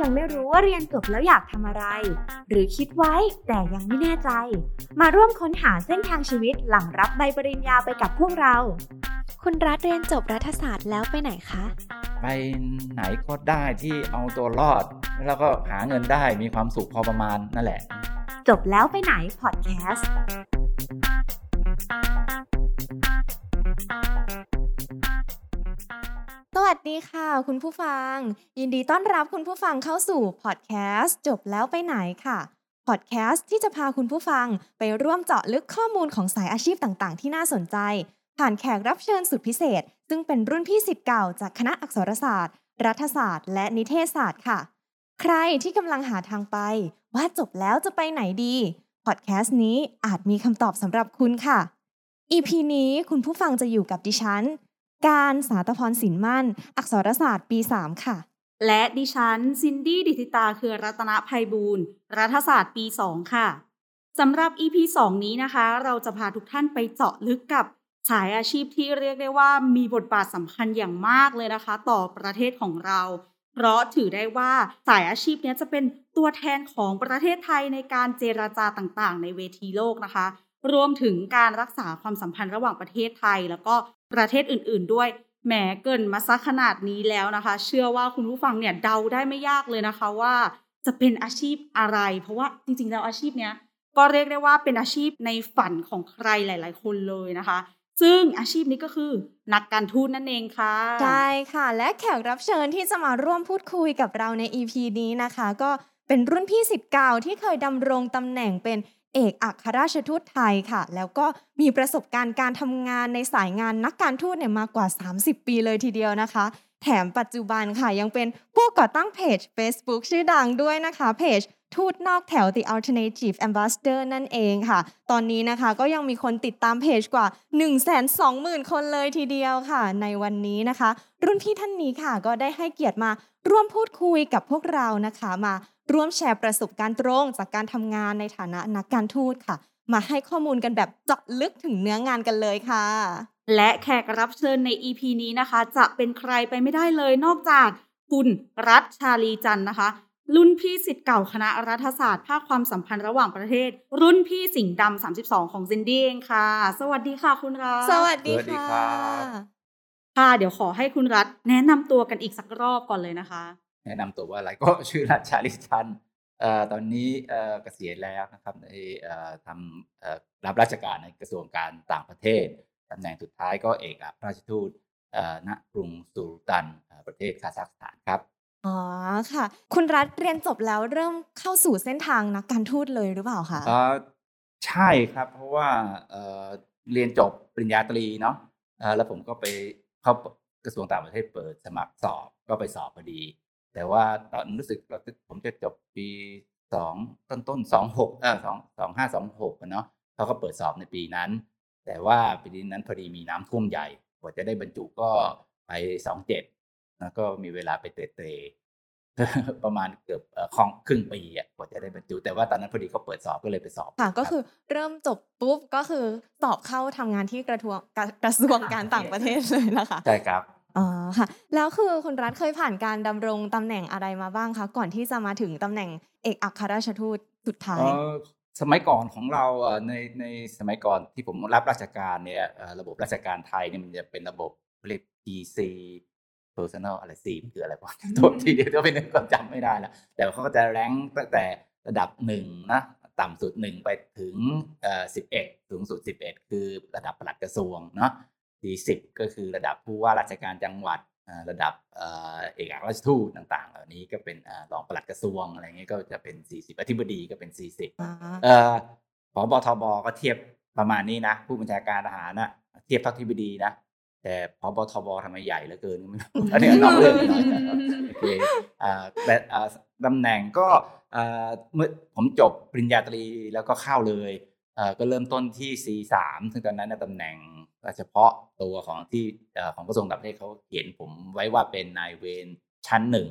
ยังไม่รู้ว่าเรียนจบแล้วอยากทำอะไร หรือคิดไว้แต่ยังไม่แน่ใจ มาร่วมค้นหาเส้นทางชีวิตหลังรับใบปริญญาไปกับพวกเรา คุณรัฐเรียนจบรัฐศาสตร์แล้วไปไหนคะ ไปไหนก็ได้ที่เอาตัวรอด แล้วก็หาเงินได้มีความสุขพอประมาณนั่นแหละ จบแล้วไปไหนพอดแคสต์ วัสดีค่ะ คุณผู้ฟัง ยินดีต้อนรับคุณผู้ฟังเข้าสู่พอดแคสต์จบแล้วไปไหนค่ะพอดแคสต์ที่จะพาคุณผู้ฟังไปร่วมเจาะลึกข้อมูลของสายอาชีพต่างๆ ที่น่าสนใจ ผ่านแขกรับเชิญสุดพิเศษ ซึ่งเป็นรุ่นพี่สิทธิ์เก่าจากคณะอักษรศาสตร์ รัฐศาสตร์ และนิเทศศาสตร์ค่ะ ใครที่กำลังหาทางไป ว่าจบแล้วจะไปไหนดีพอดแคสต์นี้อาจมีคำตอบสำหรับคุณค่ะ EP นี้คุณผู้ฟังจะอยู่กับดิฉัน การสาตพรสินมั่น อักษรศาสตร์ปี 3 ค่ะ และดิฉันซินดี้ดิติตาคือรัตนภัยบูรณ์รัฐศาสตร์ปี 2 ค่ะสำหรับ EP 2 นี้นะคะ เราจะพาทุกท่านไปเจาะลึกกับสายอาชีพที่เรียกได้ว่ามีบทบาทสำคัญอย่างมากเลยนะคะ ต่อประเทศของเรา เพราะถือได้ว่าสายอาชีพนี้จะเป็นตัวแทนของประเทศไทยในการเจราจาต่างๆ ในเวทีโลกนะคะ รวมถึงการรักษาความสัมพันธ์ระหว่างประเทศไทย แล้วก็ ประเทศอื่น ๆ ด้วยแหมเกินมาซักขนาดนี้แล้วนะคะ เชื่อว่าคุณผู้ฟังเนี่ยเดาได้ไม่ยากเลยนะคะว่าจะเป็นอาชีพอะไร เพราะว่าจริง ๆ แล้วอาชีพเนี้ยก็เรียกได้ว่าเป็นอาชีพในฝันของใครหลาย ๆ คนเลยนะคะ ซึ่งอาชีพนี้ก็คือนักการทูตนั่นเองค่ะ ใช่ค่ะ และแขกรับเชิญที่จะมาร่วมพูดคุยกับเราใน EP นี้นะคะ ก็ เป็นรุ่นพี่สิทธิ์เก่าที่เคยดำรงตำแหน่งเป็นเอกอัครราชทูตไทยค่ะ แล้วก็มีประสบการณ์การทำงานในสายงานนักการทูตเนี่ยมากกว่า 30 ปีเลยทีเดียวนะคะ แถมปัจจุบันค่ะยังเป็นผู้ก่อตั้งเพจ Facebook ชื่อดังด้วยนะคะเพจทูตนอกแถว The Alternative Ambassador นั่นเองค่ะ ตอนนี้นะคะก็ยังมีคนติดตามเพจกว่า 120,000 คนเลยทีเดียวค่ะ ในวันนี้นะคะ รุ่นพี่ท่านนี้ค่ะ ก็ได้ให้เกียรติมาร่วมพูดคุยกับพวกเรานะคะ มา ร่วมแชร์ประสบการณ์ตรงจากการทำงานในฐานะนักการทูตค่ะ มาให้ข้อมูลกันแบบเจาะลึกถึงเนื้องานกันเลยค่ะ และแขกรับเชิญใน EP นี้นะคะ จะเป็นใครไปไม่ได้เลยนอกจากคุณรัฐชาลีจันทร์นะคะ รุ่นพี่ศิษย์เก่าคณะรัฐศาสตร์ภาคความสัมพันธ์ระหว่างประเทศ รุ่นพี่สิงห์ดำ32 ของซินดี้เองค่ะ สวัสดีค่ะคุณรัฐสวัสดีสวัสดีค่ะครับค่ะเดี๋ยวขอให้คุณรัฐแนะนำตัวกันอีกสักรอบก่อนเลยนะคะ แนะนำตัวว่าอะไรก็ชื่อรัชชาลิชันเอ่อตอนนี้เอ่อเกษียณแล้วนะครับในเอ่อทำเอ่อรับราชการในกระทรวงการต่างประเทศตำแหน่งสุดท้ายก็เอกอัครราชทูตเอ่อณกรุงซูลตันเอ่อประเทศคาซัคสถานครับอ๋อค่ะ คุณรัฐเรียนจบแล้วเริ่มเข้าสู่เส้นทางนักการทูตเลยหรือเปล่าคะเอ่อใช่ครับ เพราะว่าเอ่อเรียนจบปริญญาตรีเนาะเอ่อแล้วผมก็ไปเข้ากระทรวงต่างประเทศเปิดสมัครสอบก็ไปสอบพอดี แต่ว่าตอนรู้สึกผมจะจบปีสองต้นต้นสองหกเออสองสองห้าสองหกเนาะเขาก็เปิดสอบในปีนั้น แต่ว่าปีนั้นพอดีมีน้ำท่วมใหญ่กว่าจะได้บรรจุก็ไปสองเจ็ดแล้วก็มีเวลาไปเตะเตะประมาณเกือบเอ่อของครึ่งปีอะกว่าจะได้บรรจุ แต่ว่าตอนนั้นพอดีเขาเปิดสอบก็เลยไปสอบค่ะก็รับคือเริ่มจบปุ๊บก็คือสอบเข้าทำงานที่กระทรวงกระกระทรวงการต่างประเทศเลยนะคะใช่ครับ อ๋อค่ะแล้วคือคุณรัฐเคยผ่านการดำรงตำแหน่งอะไรมาบ้างคะก่อนที่จะมาถึงตำแหน่งเอกอัครราชทูตสุดท้ายสมัยก่อนของเราในในสมัยก่อนที่ผมรับราชการเนี่ยระบบราชการไทยเนี่ยมันจะเป็นระบบเรียก PC personal อะไร C มันคืออะไรวะโทษทีเดียวก็เป็นนึกก็จำไม่ได้ละแต่เขาก็จะแรงตั้งแต่ระดับหนึ่งนะต่ำสุดหนึ่งไปถึงสิบเอ็ดสูงสุดสิบเอ็ดคือระดับปลัดกระทรวงเนาะ D10 ก็คือระดับผู้ว่าราชการจังหวัดอ่าระดับเอ่อเอกอัครราชทูตต่าง ๆ เหล่านี้ก็เป็นอ่ารองปลัดกระทรวงอะไรเงี้ยก็จะเป็น 40 อธิบดีก็เป็น 40อ่าเอ่อผบทบก็เทียบประมาณนี้นะ ผู้บัญชาการทหารนะเทียบเท่าอธิบดีนะ แต่พบทบทำไมใหญ่เหลือเกินไม่รู้อันนี้นอกเรื่องไปหน่อยนะครับโอเคอ่าแต่อ่าตำแหน่งก็อ่าเมื่อผมจบปริญญาตรีแล้วก็เข้าเลยเอ่อก็เริ่มต้นที่ C3 ซึ่งตอนนั้นนะตำแหน่ง เฉพาะตัวของที่ของกระทรวงต่างประเทศเขาเขียนผมไว้ว่าเป็นนายเวรชั้นหนึ่ง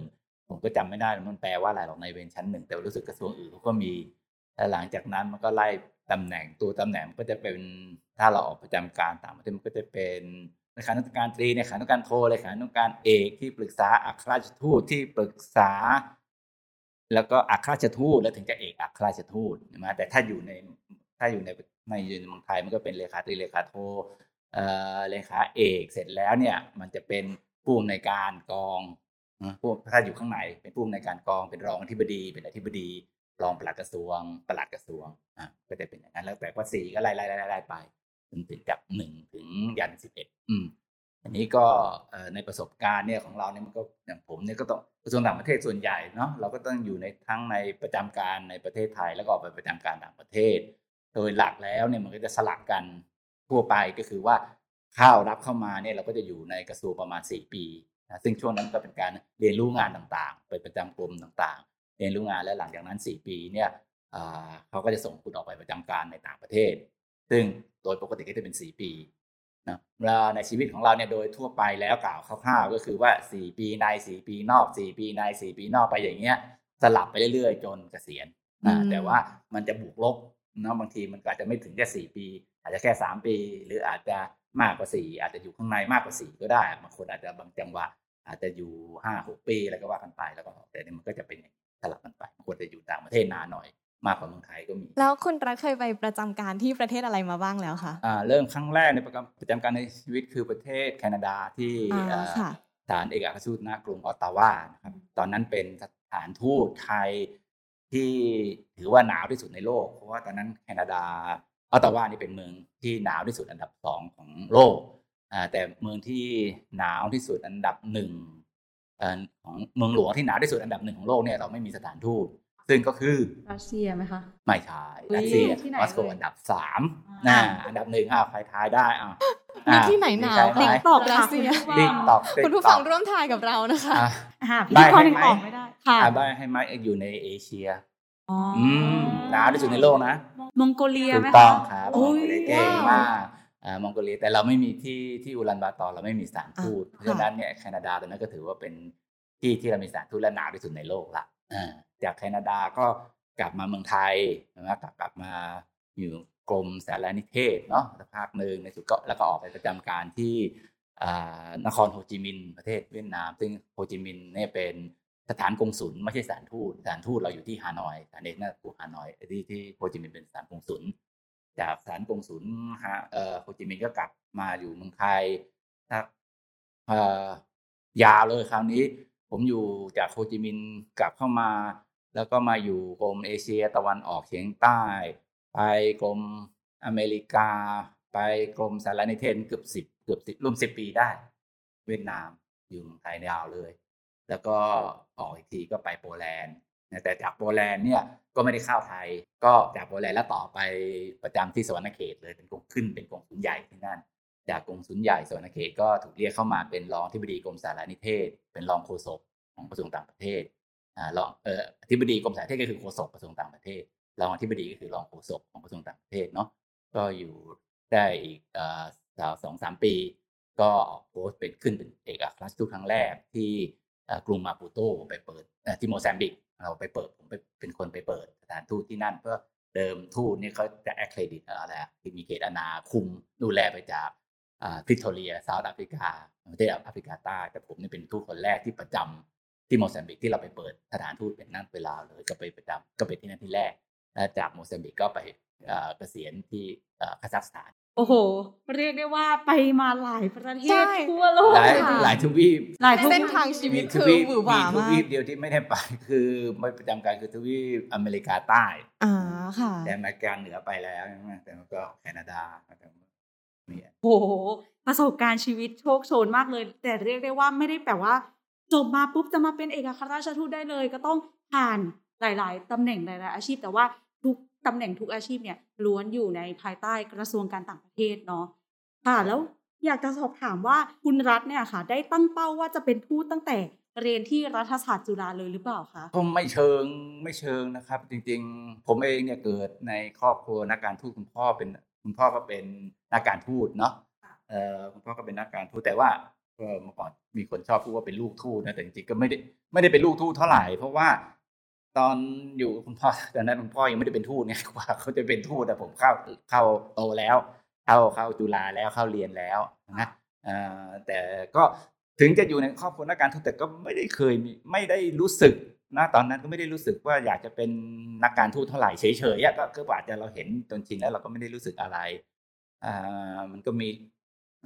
ผมก็จำไม่ได้มันแปลว่าอะไรหรอกนายเวรชั้นหนึ่งแต่รู้สึกกระทรวงอื่นเขาก็มีแล้วหลังจากนั้นมันก็ไล่ตำแหน่งตัวตำแหน่งก็จะเป็นถ้าเราออกประจำการต่างประเทศมันก็จะเป็นเลขานุการตรีเลขานุการโทเลขานุการเอกที่ปรึกษาอัครราชทูตที่ปรึกษา แล้วก็อัครราชทูตแล้วถึงจะเอกอัครราชทูตใช่ไหมแต่ถ้าอยู่ในถ้าอยู่ในในเมืองไทยมันก็เป็นเลขาตรีเลขาโท เออเลขาเอกเสร็จแล้วเนี่ยมันจะเป็นผู้อำนวยการกองผู้ถ้าอยู่ข้างในเป็นผู้อำนวยการกองเป็นรองอธิบดีเป็นอธิบดีรองปลัดกระทรวงปลัดกระทรวงอะก็จะเป็นอย่างนั้นแล้วแต่ว่าสี่ก็ไล่ไล่ไล่ไล่ไปจนถึงจากหนึ่งถึงยันสิบเอ็ดอืมอันนี้ก็ในประสบการณ์เนี่ยของเราเนี่ยมันก็อย่างผมเนี่ยก็ต้องกระทรวงต่างประเทศส่วนใหญ่เนาะเราก็ต้องอยู่ในทั้งในประจำการในประเทศไทยแล้วก็ไปประจำการต่างประเทศ โดยหลักแล้วเนี่ยมันก็จะสลับกัน ทั่วไปก็คือว่าข้าวรับเข้ามาเนี่ยเราก็จะอยู่ในกระทรวงประมาณสี่ปีนะซึ่งช่วงนั้นก็เป็นการเรียนรู้งานต่างๆ ไปประจำกรมต่างๆ เรียนรู้งานและหลังจากนั้นสี่ปีเนี่ยเขาก็จะส่งคุณออกไปประจำการในต่างประเทศ ซึ่งโดยปกติก็จะเป็นสี่ปีนะเวลาในชีวิตของเราเนี่ยโดยทั่วไปแล้วกล่าวคร่าวๆก็คือว่า 4 ปีใน 4 ปีนอก 4 ปีใน 4 ปีนอกไปอย่างเงี้ยสลับไปเรื่อยๆ จนเกษียณนะแต่ว่ามันจะบวกลบนะบางทีมันอาจจะไม่ถึงแค่4ปี อาจจะแค่ 3 ปี หรืออาจจะมากกว่า 4 อาจจะอยู่ข้างในมากกว่า 4 ก็ได้บางคนอาจจะบางจังหวะอาจจะอยู่ 5 6 ปีอะไรก็ว่ากันไปแล้วก็แต่นี่มันก็จะเป็นสลับกันไปบางคนจะอยู่ต่างประเทศนานหน่อยมากกว่าเมืองไทยก็มี แล้วคุณรักเคยไปประจำการที่ประเทศอะไรมาบ้างแล้วคะอ่าเริ่มครั้งแรกในประประจำการในชีวิตคือประเทศแคนาดาที่สถานเอกอัครราชทูตณกรุงออตตาวานะครับตอนนั้นเป็นสสถานทูตไทยที่ถือว่าหนาวที่สุดในโลก เพราะว่าตอนนั้นแคนาดา ออตตาวานี่เป็นเมืองที่หนาวที่สุดอันดับสองของโลกอ่าแต่เมืองที่หนาวที่สุดอันดับหนึ่งของเมืองหลวงที่หนาวที่สุดอันดับหนึ่งของโลกเนี่ยเราไม่มีสถานทูตซึ่งก็คือรัสเซียไหมคะไม่ใช่รัสเซียมอสโกอันดับสามน่าอันดับหนึ่งอะใครทายได้อะมีที่ไหนหนาว tick tock รัสเซียtick tock คุณผู้ฟังร่วมทายกับเรานะคะพี่พอนึกออกไม่ได้ค่ะใบ้ให้ไหมอยู่ในเอเชียอืม หนาวที่สุดในโลกนะมองโกเลียถูกต้องครับมองโกเลียเก่งมากอ่ามองโกเลียแต่เราไม่มีที่ที่อุลันบาตอร์เราไม่มีสถานทูตเพราะฉะนั้นเนี่ยแคนาดาตอนนั้นก็ถือว่าเป็นที่ที่เรามีสถานทูตและหนาวที่สุดในโลกละจากแคนาดาก็กลับมาเมืองไทยนะกลับกลับมาอยู่กรมสารนิเทศเนาะสักพักหนึ่งในสุดก็แล้วก็ออกไปประจำการที่นครโฮจิมินห์ประเทศเวียดนาม ซึ่งโฮจิมินห์เนี่ยเป็น สถานกงสุลไม่ใช่สถานทูตสถานทูตเราอยู่ที่ฮานอยสถานเอกน่ากูฮานอยที่ที่โฮจิมินห์เป็นสถานกงสุลจากสถานกงสุลฮะเอ่อโฮจิมินห์ก็กลับมาอยู่เมืองไทยสักเอ่อยาวเลยคราวนี้ ผมอยู่จากโฮจิมินห์กลับเข้ามา แล้วก็มาอยู่กรมเอเชียตะวันออกเฉียงใต้ ไปกรมอเมริกา ไปกรมสารนิเทศเกือบสิบเกือบสิบรวมสิบปีได้ เวียดนามอยู่เมืองไทยยาวเลย แล้วก็ออกอีกทีก็ไปโปแลนด์แต่จากโปแลนด์เนี่ยก็ไม่ได้เข้าไทย ก็จากโปแลนด์แล้วต่อไปประจำที่สวรรณเขตเลยเป็นกองขึ้นเป็นกองสุนใหญ่ที่นั่น จากกองสุนใหญ่สวรรณเขตก็ถูกเรียกเข้ามาเป็นรองที่บดีกรมสารนิเทศ เป็นรองโฆษกของกระทรวงต่างประเทศรองเอ่ออธิบดีกรมสารนิเทศก็คือโฆษกกระทรวงต่างประเทศรองอธิบดีก็คือรองโฆษกของกระทรวงต่างประเทศเนาะก็อยู่ได้อีกสองสามปี ก็ออกโพสต์เป็นขึ้นเป็นเอกอัครราชทูตครั้งแรกที่ กรุงมาปูโตไปเปิดที่โมแซมบิกเราไปเปิดผมเป็นคนไปเปิดสถานทูตที่นั่นเพื่อเดิมทูตนี่เขาจะ accredit อะไรที่มีเขตอาณาคุมดูแลไปจาก Pretoria South Africa ประเทศแอฟริกาใต้แต่ผมนี่เป็นทูตคนแรกที่ประจำที่โมแซมบิกที่เราไปเปิดสถานทูตเป็นนั่นเวลาเลยก็ไปประจำก็เป็นที่นั่นที่แรกจากโมแซมบิกก็ไปเกษียณที่คาซัคสถาน โอ้โห เรียกได้ว่าไปมาหลายประเทศทั่วโลกหลายหลายทวีปหลายเส้นทางชีวิตคือหวือหวามากทวีปเดียวที่ไม่ได้ไปคือไม่ประจำการคือทวีปอเมริกาใต้อ่าค่ะแต่อเมริกาเหนือไปแล้วใช่ไหมแต่ก็แคนาดาโอ้โหประสบการณ์ชีวิตโชคโชนมากเลย แต่เรียกได้ว่าไม่ได้แปลว่าจบมาปุ๊บจะมาเป็นเอกอัครราชทูตได้เลย ก็ต้องผ่านหลาย ๆตำแหน่งหลายๆอาชีพแต่ว่าทุก ตำแหน่งทุกอาชีพเนี่ยล้วนอยู่ในภายใต้กระทรวงการต่างประเทศเนาะค่ะแล้วอยากจะสอบถามว่าคุณรัฐเนี่ยค่ะ ได้ตั้งเป้าว่าจะเป็นทูตตั้งแต่เรียนที่รัฐศาสตร์จุฬาเลยหรือเปล่าคะผมไม่เชิงไม่เชิงนะครับ จริงๆ ผมเองเนี่ยเกิดในครอบครัวนักการทูตคุณพ่อเป็นคุณพ่อก็เป็นนักการทูตเนาะเอ่อคุณพ่อก็เป็นนักการทูตแต่ว่าก็เมื่อก่อนมีคนชอบพูดว่าเป็นลูกทูตนะแต่จริงๆก็ไม่ได้ไม่ได้เป็นลูกทูตเท่าไหร่เพราะว่า ตอนอยู่คุณพ่อตอนนั้นคุณพ่อยังไม่ได้เป็นทูตเนี่ยกว่าเขาจะเป็นทูตแต่ผมเข้าเข้าโตแล้ว เข้าเข้าจุฬาแล้วเข้าเรียนแล้วนะแต่ก็ถึงจะอยู่ในครอบครัวนักการทูตแต่ก็ไม่ได้เคยไม่ได้รู้สึกณตอนนั้นก็ไม่ได้รู้สึกว่าอยากจะเป็นนักการทูตเท่าไหร่เฉยๆก็ก็อาจจะเราเห็นจนชินแล้วเราก็ไม่ได้รู้สึกอะไรมันก็มี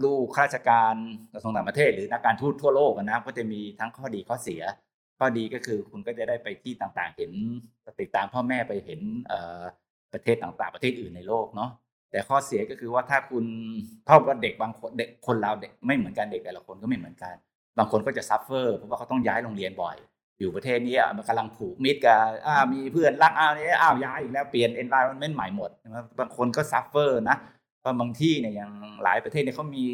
ลูกข้าราชการกระทรวงต่างประเทศหรือนักการทูตทั่วโลกนะก็จะมีทั้งข้อดีข้อเสีย ข้อดีก็คือคุณก็จะได้ไปที่ต่างๆ เห็นติดตามพ่อแม่ไปเห็นเอประเทศต่างๆ ประเทศอื่นในโลกเนาะแต่ข้อเสียก็คือว่าถ้าคุณเท่ากับเด็กบางคนเด็กคนเราเด็กไม่เหมือนกันเด็กแต่ละคนก็ไม่เหมือนกัน บางคนก็จะ suffer เพราะว่าเขาต้องย้ายโรงเรียนบ่อย อยู่ประเทศนี้มันกำลังผูกมิตรกับอ่ามีเพื่อนรักอ้าวนี่อ้าวย้ายอีกแล้วเปลี่ยน environment ใหม่หมดบางคนก็ suffer นะเพราะบางที่เนี่ยอย่างหลายประเทศเนี่ยเขามี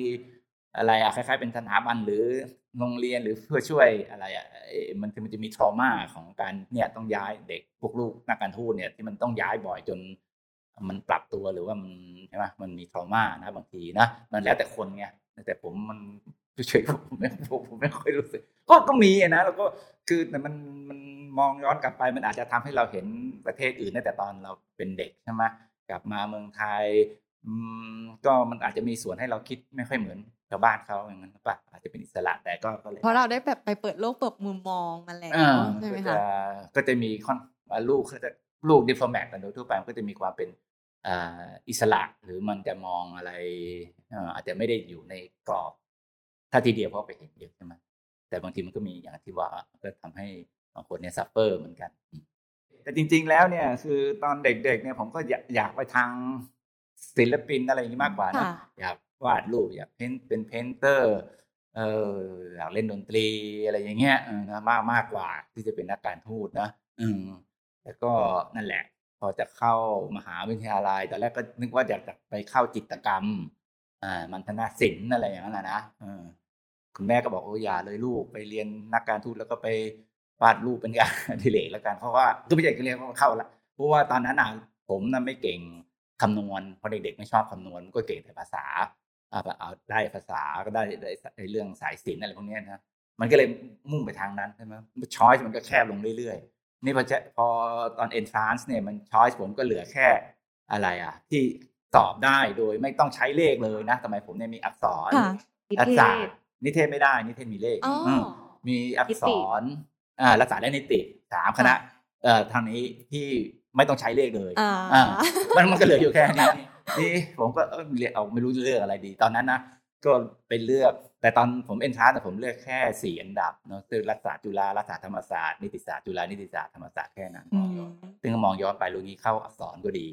อะไรอะคล้ายๆเป็นสถาบันหรือ โรงเรียนหรือเพื่อช่วยอะไรอะเอ่อมันมันจะมี trauma ของการเนี่ยต้องย้ายเด็กพวกลูกนักการทูตเนี่ยที่มันต้องย้ายบ่อยจน มันปรับตัวหรือว่ามันใช่ไหมมันมี trauma นะบางทีนะมันแล้วแต่คนไงแต่ผมมันเฉยๆผมไม่ผมผมไม่ค่อยรู้สึก ก็ก็มีนะแล้วก็คือแต่มันมันมองย้อนกลับไปมันอาจจะทำให้เราเห็นประเทศอื่นตั้งแต่ตอนเราเป็นเด็กใช่ไหมกลับมาเมืองไทยก็มันอาจจะมีส่วนให้เราคิดไม่ค่อยเหมือน ชาวบ้านเขาอย่างนั้นหรือเปล่ะอาจจะเป็นอิสระแต่ก็ก็เลยเพราะเราได้แบบไปเปิดโลกเปิดมุมมองมาแล้วอ่าใช่ไหมก็คะจะก็จะมีค่อนอ่าลูกเขาจะลูกดิฟอร์แมตกันโดยทั่วไปมันก็จะมีความเป็นอ่าอิสระหรือมันจะมองอะไรอ่าอาจจะไม่ได้อยู่ในกรอบ ถ้าทีเดียวเพราะไปเห็นเยอะใช่ไหมแต่บางทีมันก็มีอย่างที่ว่าก็ทำให้บางคนเนี่ย suffer เหมือนกัน แต่จริง ๆ แล้วเนี่ย คือตอนเด็กๆเนี่ยผมก็อยากอยากไปทางศิลปินอะไรอย่างนี้มากกว่านะค่ะอยาก วาดรูปอยาก paint เป็น painter เอออยากเล่นดนตรีอะไรอย่างเงี้ยนะมากมากกว่าที่จะเป็นนักการทูตนะอืมแล้วก็นั่นแหละ พอจะเข้ามหาวิทยาลัยตอนแรกก็นึกว่าอยากจะไปเข้าจิตกรรม อ่ามันธนาศิลป์อะไรอย่างนั้นนะนะคุณแม่ก็บอกโอ้อย่าเลยลูกไปเรียนนักการทูตแล้วก็ไปวาดรูปเป็นงานดิเรกแล้วกันเพราะว่าก็ไม่ใช่ก็เรียนเข้าละเพราะว่าตอนนั้นอะผมน่ะไม่เก่งคำนวณเพราะเด็กๆไม่ชอบคำนวณก็เก่งแต่ภาษา เอาได้ภาษาก็ได้ได้ได้เรื่องสายศิลป์อะไรพวกเนี้ยนะมันก็เลยมุ่งไปทางนั้นใช่ไหมช้อยส์มันก็แคบลงเรื่อยๆ นี่พอจะพอตอน entrance เนี่ยมันช้อยส์ผมก็เหลือแค่อะไรอะ ที่สอบได้โดยไม่ต้องใช้เลขเลยนะสมัยผมเนี่ยมีอักษรค่ะนิรัฐเทศาสศตร์นิเทศไม่ได้ นิเทศมีเลขอ๋ออืมมีอักษรอ่ารัฐศาสตร์และนิติสามคณะเอ่อทางนี้ที่ไม่ต้องใช้เลขเลยอ่าอ่ามันมันก็เหลืออยู่แค่นี้ นี่ผมก็เออเรียกเอาไม่รู้จะเลือกอะไรดี ตอนนั้นนะก็ไปเลือก แต่ตอนผมเอนทรานแต่ผมเลือกแค่สี่อันดับเนาะคือรัฐศาสตร์จุฬารัฐศาสตร์ธรรมศาสตร์นิติศาสตร์จุฬานิติศาสตร์ธรรมศาสตร์แค่นั้นอืมซึ่งมองย้อนไปรู้งี้เข้าอักษรก็ดี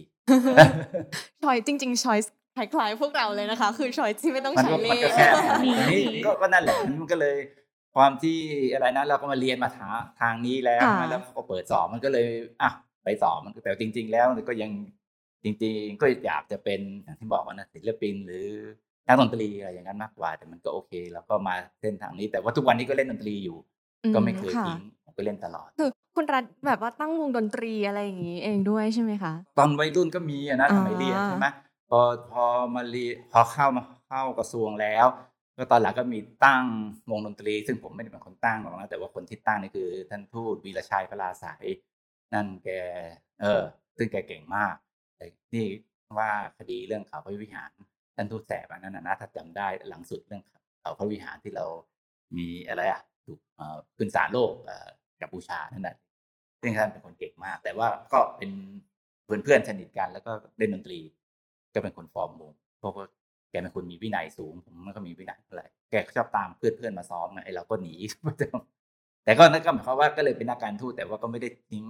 ชอยจริงๆชอยคล้ายๆพวกเราเลยนะคะ คือชอยที่ไม่ต้องมันใช้ก็เลมันขก็แค่มีนี่ก็ก็นั่นแหละมันก็เลยความที่อะไรนะเราก็มาเรียนมาทางทางนี้แล้วค่ะแล้วเขาก็เปิดสอบมันก็เลยอะไปสอบมันก็แต่จริง ๆ แล้วมันก็ยัง จริงๆก็อยากจะเป็นอย่างที่บอกว่านะศิลปินหรือนักดนตรีอะไรอย่างนั้นมากกว่า แต่มันก็โอเค แล้วก็มาเส้นทางนี้ แต่ว่าทุกวันนี้ก็เล่นดนตรีอยู่ ก็ไม่เคยค่ะทิ้งผมก็เล่นตลอด คือคุณรัฐแบบว่าตั้งวงดนตรีอะไรอย่างนี้เองด้วยใช่ไหมคะ ตอนวัยรุ่นก็มีอะนะอ่าสมัยเรียนใช่ไหมพอพอมาเรียนพอเข้ามาเข้ากระทรวงแล้วก็ตอนหลังก็มีตั้งวงดนตรี ซึ่งผมไม่ได้เป็นคนตั้งหรอกนะแต่ว่าคนที่ตั้งนี่คือท่านทูตวีรชัยพระราสายนั่นแกเออซึ่งแกเก่งมากแต่ นี่ว่าคดีเรื่องเขาพระวิหารท่านทูตแสบอันนั้นนะถ้าจำได้หลังสุดเรื่องเขาพระวิหารที่เรามีอะไรอะถูกขึ้นศาลโลกกัมพูชานั่นแหละซึ่งท่านเป็นคนเก่งมาก แต่ว่าก็เป็นเพื่อนเพื่อนๆสนิทกันแล้วก็เล่นดนตรี ก็เป็นคนฟอร์มวงเพราะว่าแกเป็นคนมีวินัยสูง ผมไม่ก็มีวินัยเท่าไรแกชอบตามเพื่อนเพื่อนๆมาซ้อมไงไอ้เราก็หนีแต่ก็นั่นก็หมายความว่าก็เลยเป็นนักการทูตแต่ว่าก็ไม่ได้ทิ้ง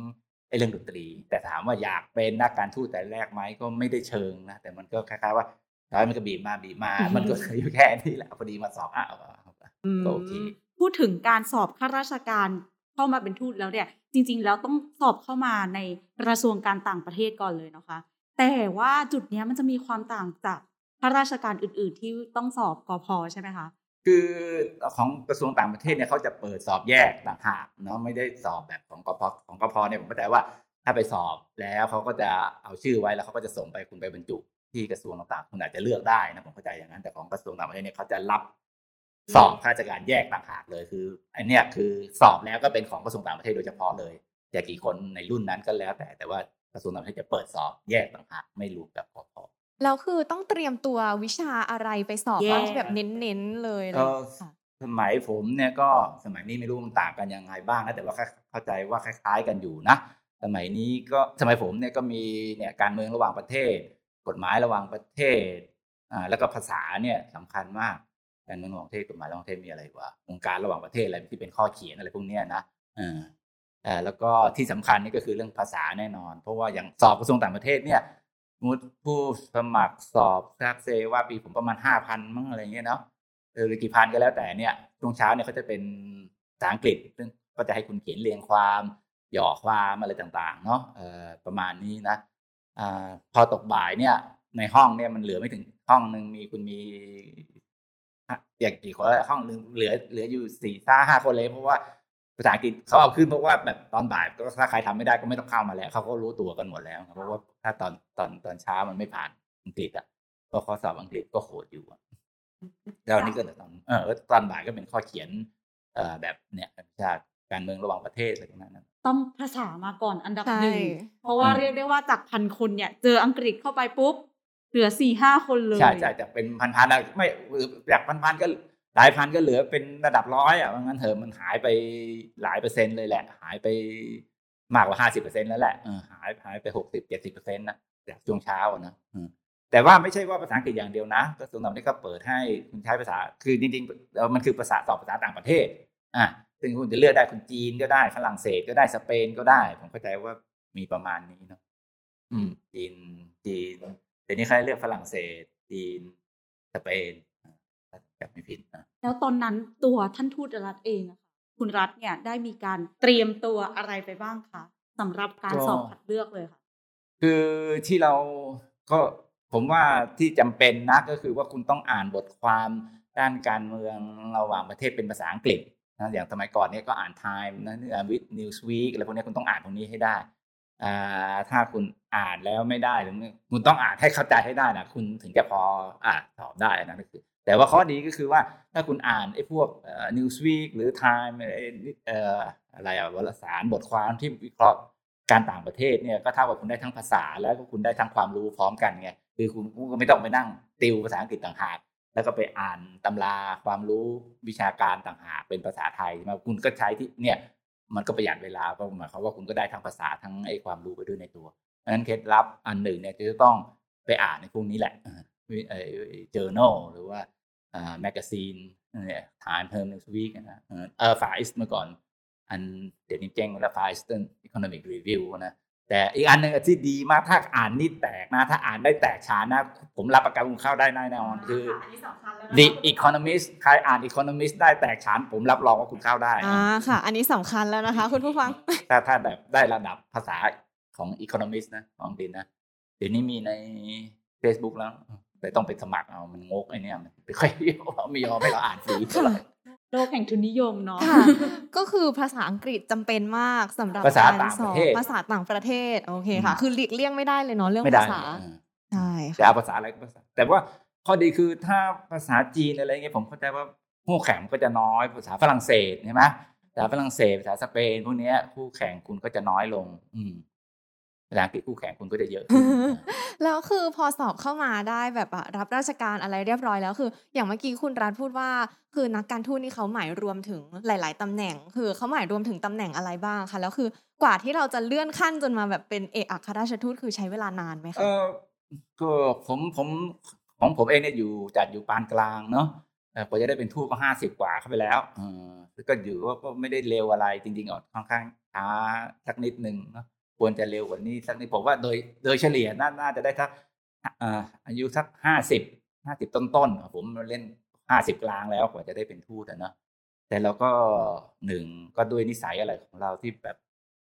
ไอ้เรื่องดนตรี แต่ถามว่าอยากเป็นนักการทูตแต่แรกไหมก็ไม่ได้เชิงนะแต่มันก็คล้ายๆว่าร้อยมันก็บีบมาบีบมา มันก็เหลืออยู่แค่นี้แหละพอดีมาสอบอะเอาเอาเอาก็โอเคพูดถึงการสอบข้าราชการเข้ามาเป็นทูตแล้วเนี่ย จริง ๆ แล้วต้องสอบเข้ามาในกระทรวงการต่างประเทศก่อนเลยนะคะ แต่ว่าจุดเนี้ยมันจะมีความต่างจากข้าราชการอื่น ๆ ที่ต้องสอบกพใช่ไหมคะ คือของกระทรวงต่างประเทศเนี่ยเขาจะเปิดสอบแยกต่างหากเนาะไม่ได้สอบแบบของกพของกพเนี่ยผมเข้าใจว่าถ้าไปสอบแล้วเขาก็จะเอาชื่อไว้แล้วเขาก็จะส่งไปคุณไปบรรจุ ที่กระทรวงต่างๆคุณอาจจะเลือกได้นะผมเข้าใจอย่างนั้น แต่ของกระทรวงต่างประเทศเนี่ยเขาจะรับสอบข้าราชการแยกต่างหากเลยคืออันเนี้ยคือสอบแล้วก็เป็นของกระทรวงต่างประเทศโดยเฉพาะเลยจะกี่คนในรุ่นนั้นก็แล้วแต่แต่ว่ากระทรวงต่างประเทศจะเปิดสอบแยกต่างหากไม่รวมกับกพ แล้วคือต้องเตรียมตัววิชาอะไรไปสอบแย่บ้างที่แบบเน้นๆเลยอะไรก็อย่างเงี้ยค่ะสมัยผมเนี่ยก็สมัยนี้ไม่รู้มันต่างกันยังไงบ้างนะแต่ว่าเข้าใจว่าคล้ายๆกันอยู่นะ สมัยนี้ก็สมัยผมเนี่ยก็มีเนี่ยการเมืองระหว่างประเทศ กฎหมายระหว่างประเทศอ่าแล้วก็ภาษาเนี่ยสำคัญมากการเมืองระหว่างประเทศกฎหมายระหว่างประเทศมีอะไรวะองค์การระหว่างประเทศอะไรที่เป็นข้อเขียนอะไรพวกนี้นะเอออ่าแล้วก็ที่สำคัญนี่ก็คือเรื่องภาษาแน่นอน เพราะว่าอย่างสอบกระทรวงต่างประเทศเนี่ย มุดผู้สมัครสอบทราบเซว่าปีผมประมาณห้าพันมั้งอะไรเงี้ยเนาะเออกี่พันก็แล้วแต่เนี่ยช่วงเช้าเนี่ยเขาจะเป็นภาษาอังกฤษซึ่งก็จะให้คุณเขียนเรียงความหย่อความอะไรต่างๆ เนาะเออประมาณนี้นะอพอตกบ่ายเนี่ย ในห้องเนี่ยมันเหลือไม่ถึงห้องหนึ่งมีคุณมีอย่างกี่คนห้องหนึ่งเหลือเหลืออยู่สี่ห้าห้าคนเลยเพราะว่า ภาษาอังกฤษเขาเอาขึ้นเพราะว่าแบบตอนบ่ายก็ถ้าใครทำไม่ได้ก็ไม่ต้องเข้ามาแล้วเขาก็รู้ตัวกันหมดแล้วเพราะว่าถ้าตอนตอนตอนเช้ามันไม่ผ่านอังกฤษอะก็ข้อสอบอังกฤษก็โหดอยู่แล้วนี่ก็ตอนเออตอนบ่ายก็เป็นข้อเขียนเอ่อแบบเนี่ยวิชาการเมืองระหว่างประเทศอะไรพวกนั้นต้องภาษามาก่อนอันดับใช่หนึ่งเพราะว่าเรียกได้ว่าจากพันคนเนี่ย เจออังกฤษเข้าไปปุ๊บเหลือสี่ห้าคนเลยใช่ใช่แต่เป็นพันๆอะไม่จากพันๆก็ หลายพันก็เหลือเป็นระดับร้อยอะว่งั้นเถอะมันหายไปหลายเปอร์เซ็นต์เลยแหละ หายไปมากกว่าห้าสิบเปอร์เซ็นต์แล้วแหละหายหายไปหกสิบเจ็ดสิบเปอร์เซ็นต์นะจากช่วงเช้านะอืมแต่ว่าไม่ใช่ว่าภาษาอังกฤษอย่างเดียวนะกระทรวงต่างประเทศก็เปิดให้คุณใช้ภาษาคือจริงๆมันคือภาษาสอบภาษาต่างประเทศอะซึ่งคุณจะเลือกได้คุณจีนก็ได้ฝรั่งเศสก็ได้สเปนก็ได้ ผมเข้าใจว่ามีประมาณนี้เนาะอืม จีนจีนเดี๋ยวนี้ใครเลือกฝรั่งเศส จีนสเปน จำไม่ผิดนะแล้วตอนนั้นตัวท่านทูตรัฐเองอะค่ะคุณรัฐเนี่ยได้มีการเตรียมตัวอะไรไปบ้างคะสำหรับการสอบคัดเลือกเลยค่ะ คือที่เราก็ผมว่าที่จำเป็นนะก็คือว่าคุณต้องอ่านบทความด้านการเมืองระหว่างประเทศเป็นภาษาอังกฤษนะอย่างสมัยก่อนเนี่ยก็อ่าน Time นะวิดนิวส์วีคอะไรพวกนี้คุณต้องอ่านพวกนี้ให้ได้อ่าถ้าคุณอ่านแล้วไม่ได้หรือคุณต้องอ่านให้เข้าใจให้ได้นะคุณถึงจะพออ่านตอบได้นะก็คือ แต่ว่าข้อดีก็คือว่าถ้าคุณอ่านไอ้พวกนิวส์วีคหรือ Time อะไรอะวารสารบทความที่วิเคราะห์การต่างประเทศเนี่ยก็เท่ากับคุณได้ทั้งภาษาแล้วก็คุณได้ทั้งความรู้พร้อมกันไงคือคุณก็ไม่ต้องไปนั่งติวภาษาอังกฤษต่างหาก แล้วก็ไปอ่านตำราความรู้วิชาการต่างหากเป็นภาษาไทยมาคุณก็ใช้ที่เนี่ยมันก็ประหยัดเวลาเพราะหมายความว่าคุณก็ได้ทั้งภาษาทั้งไอ้ความรู้ไปด้วยในตัวเพราะฉะนั้นเคล็ดลับอันหนึ่งเนี่ยจะต้องไปอ่านในพวกนี้แหละเออ journal หรือว่า แมกกาซีนเนี่ย Time Term Newsweek นะเออเออ Far East เมื่อก่อน อันเดี๋ยวนี้แจ้งแล้ว Far Eastern Economic Review นะแต่อีกอันหนึ่งที่ดีมากถ้าอ่านนี่แตกนะ ถ้าอ่านได้แตกฉานนะ ผมรับประกันคุณเข้าได้แน่นอนคือ The Economist ใครอ่าน Economist ได้แตกฉาน ผมรับรองว่าคุณเข้าได้อ่าค่ะ อันนี้สำคัญแล้วนะคะ คุณผู้ฟัง ถ้าถ้าแบบได้ระดับภาษาของ Economist นะ ของดินนะ เดี๋ยวนี้มีใน Facebook แล้ว แต่ต้องไปสมัครเอามันงกไอเนี่ยมันไม่ค่อยไม่ยอมให้เราอ่านฟรีเท่าไหร่โลกแห่งทุนนิยมเนาะค่ะก็คือภาษาอังกฤษจำเป็นมากสำหรับภาษาการต่างสปอระบเทศภาษาต่างประเทศโอเคค่ะอืมคือหลีกเลี่ยงไม่ได้เลยเนาะเรื่องไม่ได้ภาษาเออใช่จะค่ะเอาภาษาอะไรก็ภาษา แต่ว่าข้อดีคือถ้าภาษาจีนอะไรเงี้ยผมเข้าใจว่าคู่แข่งก็จะน้อยภาษาฝรั่งเศสใช่ไหมภาษาฝรั่งเศสภาษาสเปนพวกเนี้ยคู่แข่งคุณก็จะน้อยลง อืม ภาษาอังกฤษคู่แข่งคุณก็จะเยอะขึ้นแล้วคือพอสอบเข้ามาได้แบบอะรับราชการอะไรเรียบร้อยแล้วคือ อย่างเมื่อกี้คุณรัฐพูดว่า คือนักการทูตนี่เขาหมายรวมถึงหลาย ๆตำแหน่ง คือเขาหมายรวมถึงตำแหน่งอะไรบ้างคะแล้วคือกว่าที่เราจะเลื่อนขั้นจนมาแบบเป็นเอกอัครราชทูตคือใช้เวลานานไหมเอคะอก็ผมผมของผมเองเนี่ยอยู่จัดอยู่ปานกลางเนาะเอ่อกว่าจะได้เป็นทูตก็ห้าสิบกว่าเข้าไปแล้วเออแล้วก็อยู่ว่าก็ไม่ได้เร็วอะไรจริง ๆอะค่อนข้างช้าสักนิดนึงเนาะ ควรจะเร็วกว่านี้สักนิดผมว่าโดยโดยเฉลี่ยน่านาจะได้สักอายุสักห้าสิบห้าสิบต้นๆผมเล่นห้าสิบกลางแล้วกว่าจะได้เป็นทูตอะเนาะแต่เราก็หนึ่งก็ด้วยนิสัยอะไรของเราที่แบบ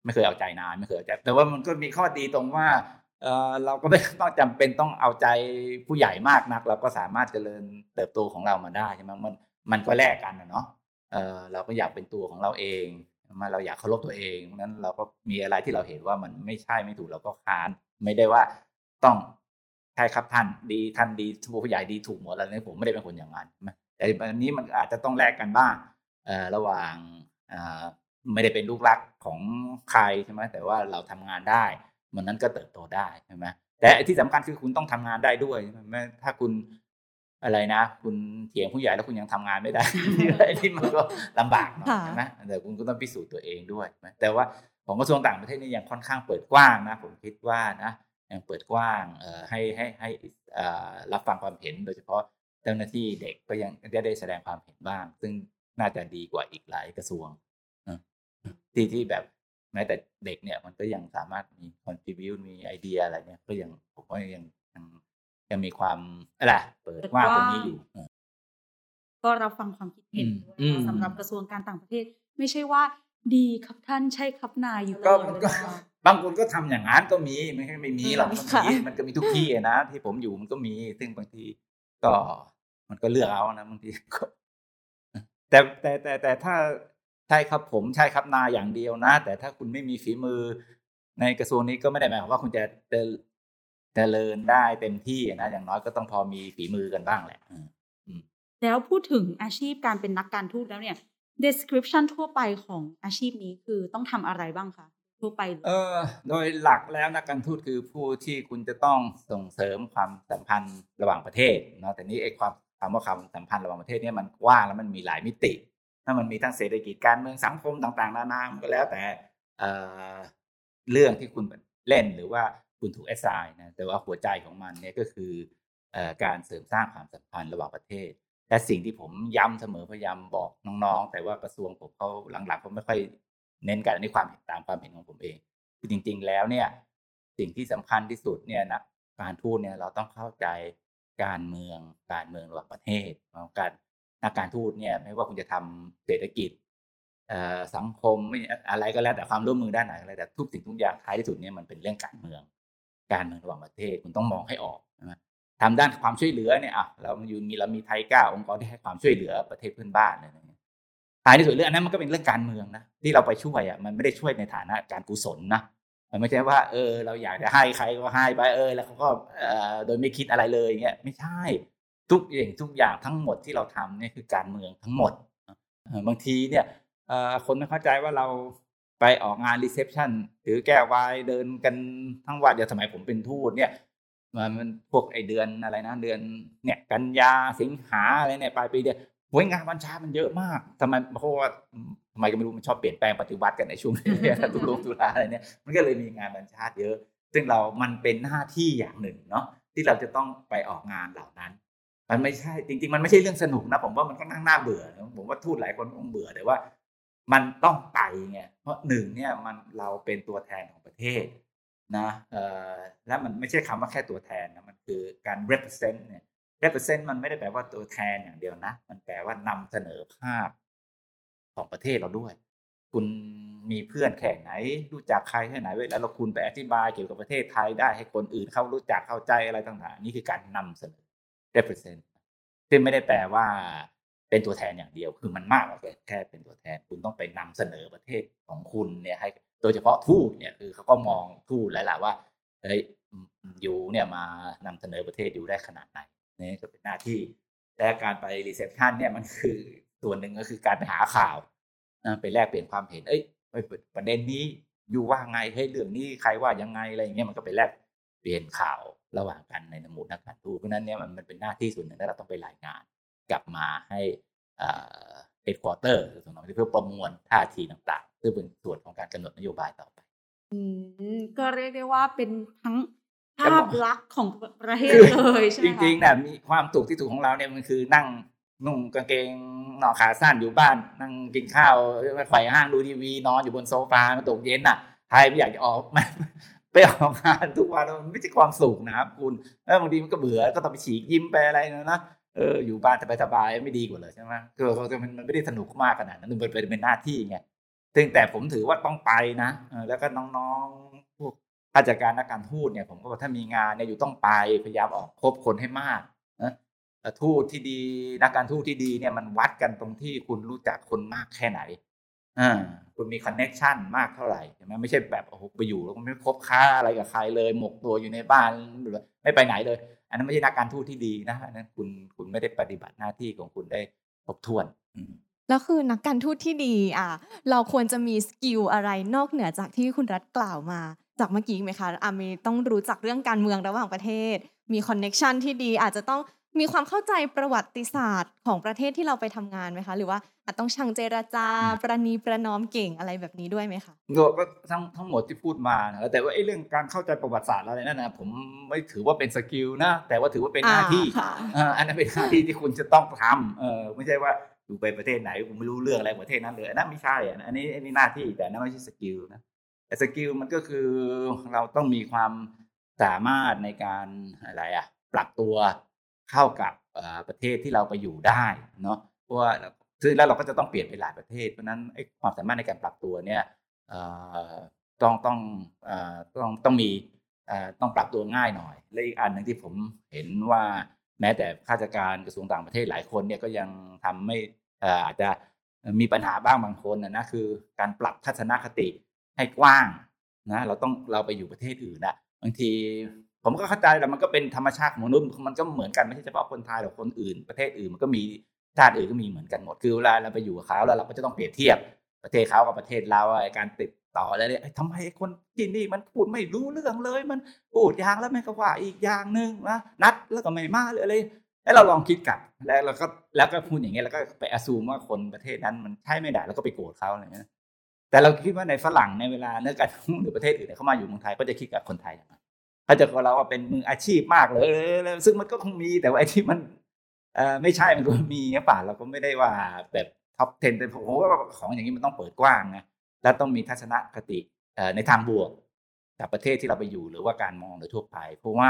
ไม่เคยเอาใจนานไม่เคยเอาใจแต่ว่ามันก็มีข้อดีตรงว่าเออเราก็ไม่ต้องจำเป็นต้องเอาใจผู้ใหญ่มากนัก เราก็สามารถเจริญเติบโตของเรามาได้ใช่ไหมมันมันก็แลกกันนะเนาะเออเราก็อยากเป็นตัวของเราเอง มาเราอยากเคารพตัวเองนั้นเราก็มีอะไรที่เราเห็นว่ามันไม่ใช่ไม่ถูกเราก็ค้าน ไม่ได้ว่าต้องใช่ครับท่านดีท่านดีผู้ใหญ่ดีถูกหมดอะไรนี่ผมไม่ได้เป็นคนอย่างนั้นใช่ไหมแต่อันนี้มันอาจจะต้องแลกกันบ้างระหว่างไม่ได้เป็นลูกรักของใครใช่ไหมแต่ว่าเราทำงานได้มันนั้นก็เติบโตได้ใช่ไหมแต่ที่สำคัญคือคุณต้องทำงานได้ด้วยใช่ไหมถ้าคุณ อะไรนะ คุณเถียงผู้ใหญ่แล้วคุณยังทำงานไม่ได้อะไรที่มันก็ลำบากหน่อยค่ะใช่ไหมแต่คุณก็ต้องพิสูจน์ตัวเองด้วยนะแต่ว่าของกระทรวงต่างประเทศนี่ยังค่อนข้างเปิดกว้างนะ ผมคิดว่านะยังเปิดกว้างเอ่อให้ให้ให้เอ่อรับฟังความเห็น โดยเฉพาะเจ้าหน้าที่เด็กก็ยังได้ได้แสดงความเห็นบ้าง ซึ่งน่าจะดีกว่าอีกหลายกระทรวงนะที่ที่แบบแม้แต่เด็กเนี่ยมันก็ยังสามารถมี contribute มีไอเดียอะไรเนี่ยก็ยังผมว่ายังยัง ยังมีความอะไรเปิดกว้างตรงนี้อยู่เออก็รับฟังความคิดเห็นด้วยอืมนะคะสำหรับกระทรวงการต่างประเทศ ไม่ใช่ว่า ดีครับท่านใช่ครับนายอยู่ตก็ลอดมันเวก็ลาบางคนก็ทำอย่างนั้นก็มีไม่ใช่ไม่มีหรอกอืมมันค่ะมีมันก็มีทุกที่อะนะที่ผมอยู่มันก็มี ซึ่งบางทีก็มันก็เลือกเอานะบางทีก็แต่แต่แต่แต่ถ้าใช่ครับผมใช่ครับนายอย่างเดียวนะ แต่ถ้าคุณไม่มีฝีมือในกระทรวงนี้ก็ไม่ได้หมายความว่าคุณจะ เจริญเจริญได้เต็มที่นะอย่างน้อยก็ต้องพอมีฝีมือกันบ้างแหละอืมแล้วพูดถึงอาชีพการเป็นนักการทูตแล้วเนี่ย description ทั่วไปของอาชีพนี้คือต้องทำอะไรบ้างคะทั่วไปเลยเออโดยหลักแล้วนักการทูตคือผู้ที่คุณจะต้องส่งเสริมความสัมพันธ์ระหว่างประเทศเนาะแต่นี้ไอ้ความคำว่าความสัมพันธ์ระหว่างประเทศเนี่ยมันกว้างแล้วมันมีหลายมิติ ถ้ามันมีทั้งเศรษฐกิจการเมืองสังคมต่าง ๆ นานามันก็แล้วแต่เอ่อเรื่องที่คุณเล่นหรือว่า คุณถูกแอสไซน์นะแต่ว่าหัวใจของมันเนี่ยก็คืออการเสริมสร้างความสัมพันธ์ระหว่างประเทศ และสิ่งที่ผมย้ำเสมอพยายามบอกน้องๆ แต่ว่ากระทรวงผมเขาหลังๆเขาไม่ค่อยเน้นกันอันความเห็นตามความเห็นของผมเองคือจริง ๆ แล้วเนี่ยสิ่งที่สำคัญที่สุดเนี่ยนะการทูตเนี่ยเราต้องเข้าใจการเมืองการเมืองระหว่างประเทศการนักการทูตเนี่ยไม่ว่าคุณจะทำเศรษฐกิจสังคมไม่อะไรก็แล้วแต่ความร่วมมือด้านไหนอะไรแต่ทุกสิ่งทุกอย่างท้ายที่สุดเนี่ยมันเป็นเรื่องการเมือง การเมืองระหว่างประเทศคุณต้องมองให้ออกใช่ไหมทำด้านความช่วยเหลือเนี่ยอะเราอยู่มีเรามีไทยก้าองค์กรที่ให้ความช่วยเหลือประเทศเพื่อนบ้านอะไรอย่างเงี้ยท้ายที่สุดเรื่องอันนั้นมันก็เป็นเรื่องการเมืองนะที่เราไปช่วยอะมันไม่ได้ช่วยในฐานะการกุศลนะมันไม่ใช่ว่า เออ เราอยากจะให้ใครก็ให้ไปเออ แล้วเขาก็เอ่อโดยไม่คิดอะไรเลยเงี้ยไม่ใช่ทุกอย่างทุกอย่างทั้งหมดที่เราทำเนี่ยคือการเมืองทั้งหมดบางทีเนี่ยคนไม่เข้าใจว่าเรา ไปออกงานรีเซพชันถือแก้ววายเดินกันทั้งวันเดี๋ยวสมัยผมเป็นทูตเนี่ยมันพวกไอเดือนอะไรนะเดือนเนี่ยกันยาสิงหาอะไรเนี่ยปลายปีเดียวโอ้ยงานวันชามันเยอะมากทำไมเพราะว่าทำไมก็ไม่รู้มันชอบเปลี่ยนแปลงปฏิวัติกันในช่วงนี้ตุลงตุลาอะไรเนี่ยมันก็เลยมีงานบัญชาติเยอะ ซึ่งเรามันเป็นหน้าที่อย่างหนึ่งเนาะที่เราจะต้องไปออกงานเหล่านั้น มันไม่ใช่จริง ๆ มันไม่ใช่เรื่องสนุกนะผมว่ามันก็นั่งหน่าเบื่อ ผมว่าทูตหลายคนคงเบื่อแต่ว่า มันต้องไปไงเพราะหนึ่งเนี่ยมันเราเป็นตัวแทนของประเทศนะและมันไม่ใช่คำว่าแค่ตัวแทนนะมันคือการ represent เนี่ย represent มันไม่ได้แปลว่าตัวแทนอย่างเดียวนะ มันแปลว่านำเสนอภาพของประเทศเราด้วย คุณมีเพื่อนแค่ไหน รู้จักใครแค่ไหนเวลาเราคุณไปอธิบายเกี่ยวกับประเทศไทยได้ให้คนอื่นเขารู้จักเข้าใจอะไรต่างๆ นี่คือการนำเสนอ represent ซึ่งไม่ได้แปลว่า เป็นตัวแทนอย่างเดียวคือมันมากกว่าแค่เป็นตัวแทนคุณต้องไปนำเสนอประเทศของคุณเนี่ยให้โดยเฉพาะทูตเนี่ยคือเขาก็มองทูตแล้วแหละว่าเฮ้ยอยู่เนี่ยมานำเสนอประเทศอยู่ได้ขนาดไหนนี่ก็เป็นหน้าที่แต่การไปรีเซพชันเนี่ยมันคือส่วนหนึ่งก็คือการไปหาข่าวนะไปแลกเปลี่ยนความเห็น เอ้ยประเด็นนี้อยู่ว่าไงเฮ้ยเรื่องนี้ใครว่ายังไงอะไรอย่างเงี้ยมันก็ไปแลกเปลี่ยนข่าวระหว่างกันในหมู่นักการทูตเพราะนั้นเนี่ยมันมันเป็นหน้าที่ส่วนหนึ่งที่เราต้องไปรายงาน กลับมาให้headquarter ส่วนของที่เพื่อประมวลท่าทีต่างๆ ซึ่งเป็นส่วนของการกำหนดนโยบายต่อไปอืมก็เรียกได้ว่าเป็นทั้งแต่ภาบพอกลักษณ์ของประเทศคือเลยใช่ไหมคะ จริงๆนะมีความสุขที่สุดของเราเนี่ยมันคือนั่งนุ่งกางเกงนอนขาสั้นอยู่บ้าน นั่งกินข้าวไปไขว่ห้างดูทีวี นอนอยู่บนโซฟามันตกเย็นอะใครไม่อยากจะออกมาไปออกงานทุกวันมันไม่ใช่ความสุขนะครับคุณแล้วบางทีมันก็เบื่อก็ต้องไปฉีกยิ้มไปอะไรนะนะ เอออยู่บ้านสบายๆไม่ดีกว่าเลยใช่ไหมคือมันมันไม่ได้สนุกมากขนาดนั้นมันเป็นเป็นหน้าที่ไงซึ่งแต่ผมถือว่าต้องไปนะแล้วก็น้องๆพวกข้าราชการนักการทูตเนี่ยผมก็บอกถ้ามีงานเนี่ยอยู่ต้องไปพยายามออกพบคนให้มากนะทูตที่ดีนักการทูตที่ดีเนี่ยมันวัดกันตรงที่คุณรู้จักคนมากแค่ไหนอ่าคุณมี connection มากเท่าไหร่ใช่ไหมไม่ใช่แบบโอ้โหไปอยู่แล้วไม่คบค้าอะไรกับใครเลย หมกตัวอยู่ในบ้านหรือไม่ไปไหนเลย อันนั้นไม่ใช่นักการทูตที่ดีนะอันนั้นคุณคุณไม่ได้ปฏิบัติหน้าที่ของคุณได้ครบถ้วนแล้วคือนักการทูตที่ดีอะเราควรจะมี skill อะไรนอกเหนือจากที่คุณรัฐกล่าวมา จากเมื่อกี้ไหมคะอามีต้องรู้จักเรื่องการเมืองระหว่างประเทศ มี connection ที่ดีอาจจะต้อง มีความเข้าใจประวัติศาสตร์ของประเทศที่เราไปทำงานไหมคะ หรือว่าอาจต้องช่างเจรจาประนีประนอมเก่งอะไรแบบนี้ด้วยไหมคะก็ทั้งทั้งหมดที่พูดมานะแต่ว่าไอ้เรื่องการเข้าใจประวัติศาสตร์อะไรนั่นนะผมไม่ถือว่าเป็น skill นะแต่ว่าถือว่าเป็นหน้าที่อ่าค่ะเอ่ออันนั้นเป็นหน้าที่ที่คุณจะต้องทำเออไม่ใช่ว่าอยู่ไปประเทศไหนคุณไม่รู้เรื่องอะไรประเทศนั้นเลยอันนั้นไม่ใช่อะอันนี้อันนี้หน้าที่แต่อันนั้นไม่ใช่ skill นะแต่ skill มันก็คือเราต้องมีความสามารถในการอะไรอะปรับตัว เข้ากับประเทศที่เราไปอยู่ได้เนาะเพราะว่าซึ่งแล้วเราก็จะต้องเปลี่ยนไปหลายประเทศ เพราะนั้นความสามารถในการปรับตัวเนี่ยต้องต้องต้องต้องมีต้องปรับตัวง่ายหน่อย และอีกอันหนึ่งที่ผมเห็นว่าแม้แต่ข้าราชการกระทรวงต่างประเทศหลายคนเนี่ยก็ยังทำไม่เอ่ออาจจะมีปัญหาบ้างบางคนนะนะคือการปรับทัศนคติให้กว้างนะเราต้องเราไปอยู่ประเทศอื่นนะบางที ผมก็เข้าใจแต่มันก็เป็นธรรมชาติของมนุษย์มันก็เหมือนกันไม่ใช่เฉพาะคนไทยหรอกคนอื่น ประเทศอื่นมันก็มีชาติอื่นก็มีเหมือนกันหมดคือเวลาเราไปอยู่กับเขาแล้วเราก็จะต้องเปรียบเทียบประเทศเขากับประเทศเราไอ้การติดต่ออะไรเนี่ยทำไมคนที่นี่มันพูดไม่รู้เรื่องเลย มันพูดอย่างแล้วมันก็ว่าอีกอย่างหนึ่งนะนัดแล้วก็ไม่มาหรืออะไรแล้วเราลองคิดกลับแล้วเราก็แล้วก็พูดอย่างเงี้ยแล้วก็ไปอ s ซูมว่าคนประเทศนั้นมันใช่ไม่ได้แล้วก็ไปโกรธเขาอะไรเงี้ยแต่เราคิดว่าในฝรั่งในเวลาเนื้อการทุ่งหรือประเทศอื่นเขามาอยู่เมืองไทยก็จะคิดกับคนไทยอย่างไร เขาจะกับเราว่าเป็นมืออาชีพมากเลยซึ่งมันก็คงมีแต่ว่าไอ้ที่มันเอ่อไม่ใช่มันก็มีหรือเปล่าเราก็ไม่ได้ว่าแบบ top 10แต่ผมว่าของอย่างนี้มันต้องเปิดกว้างนะและต้องมีทัศนคติเอ่อในทางบวกกับประเทศที่เราไปอยู่หรือว่าการมองโดยทั่วไป เพราะว่า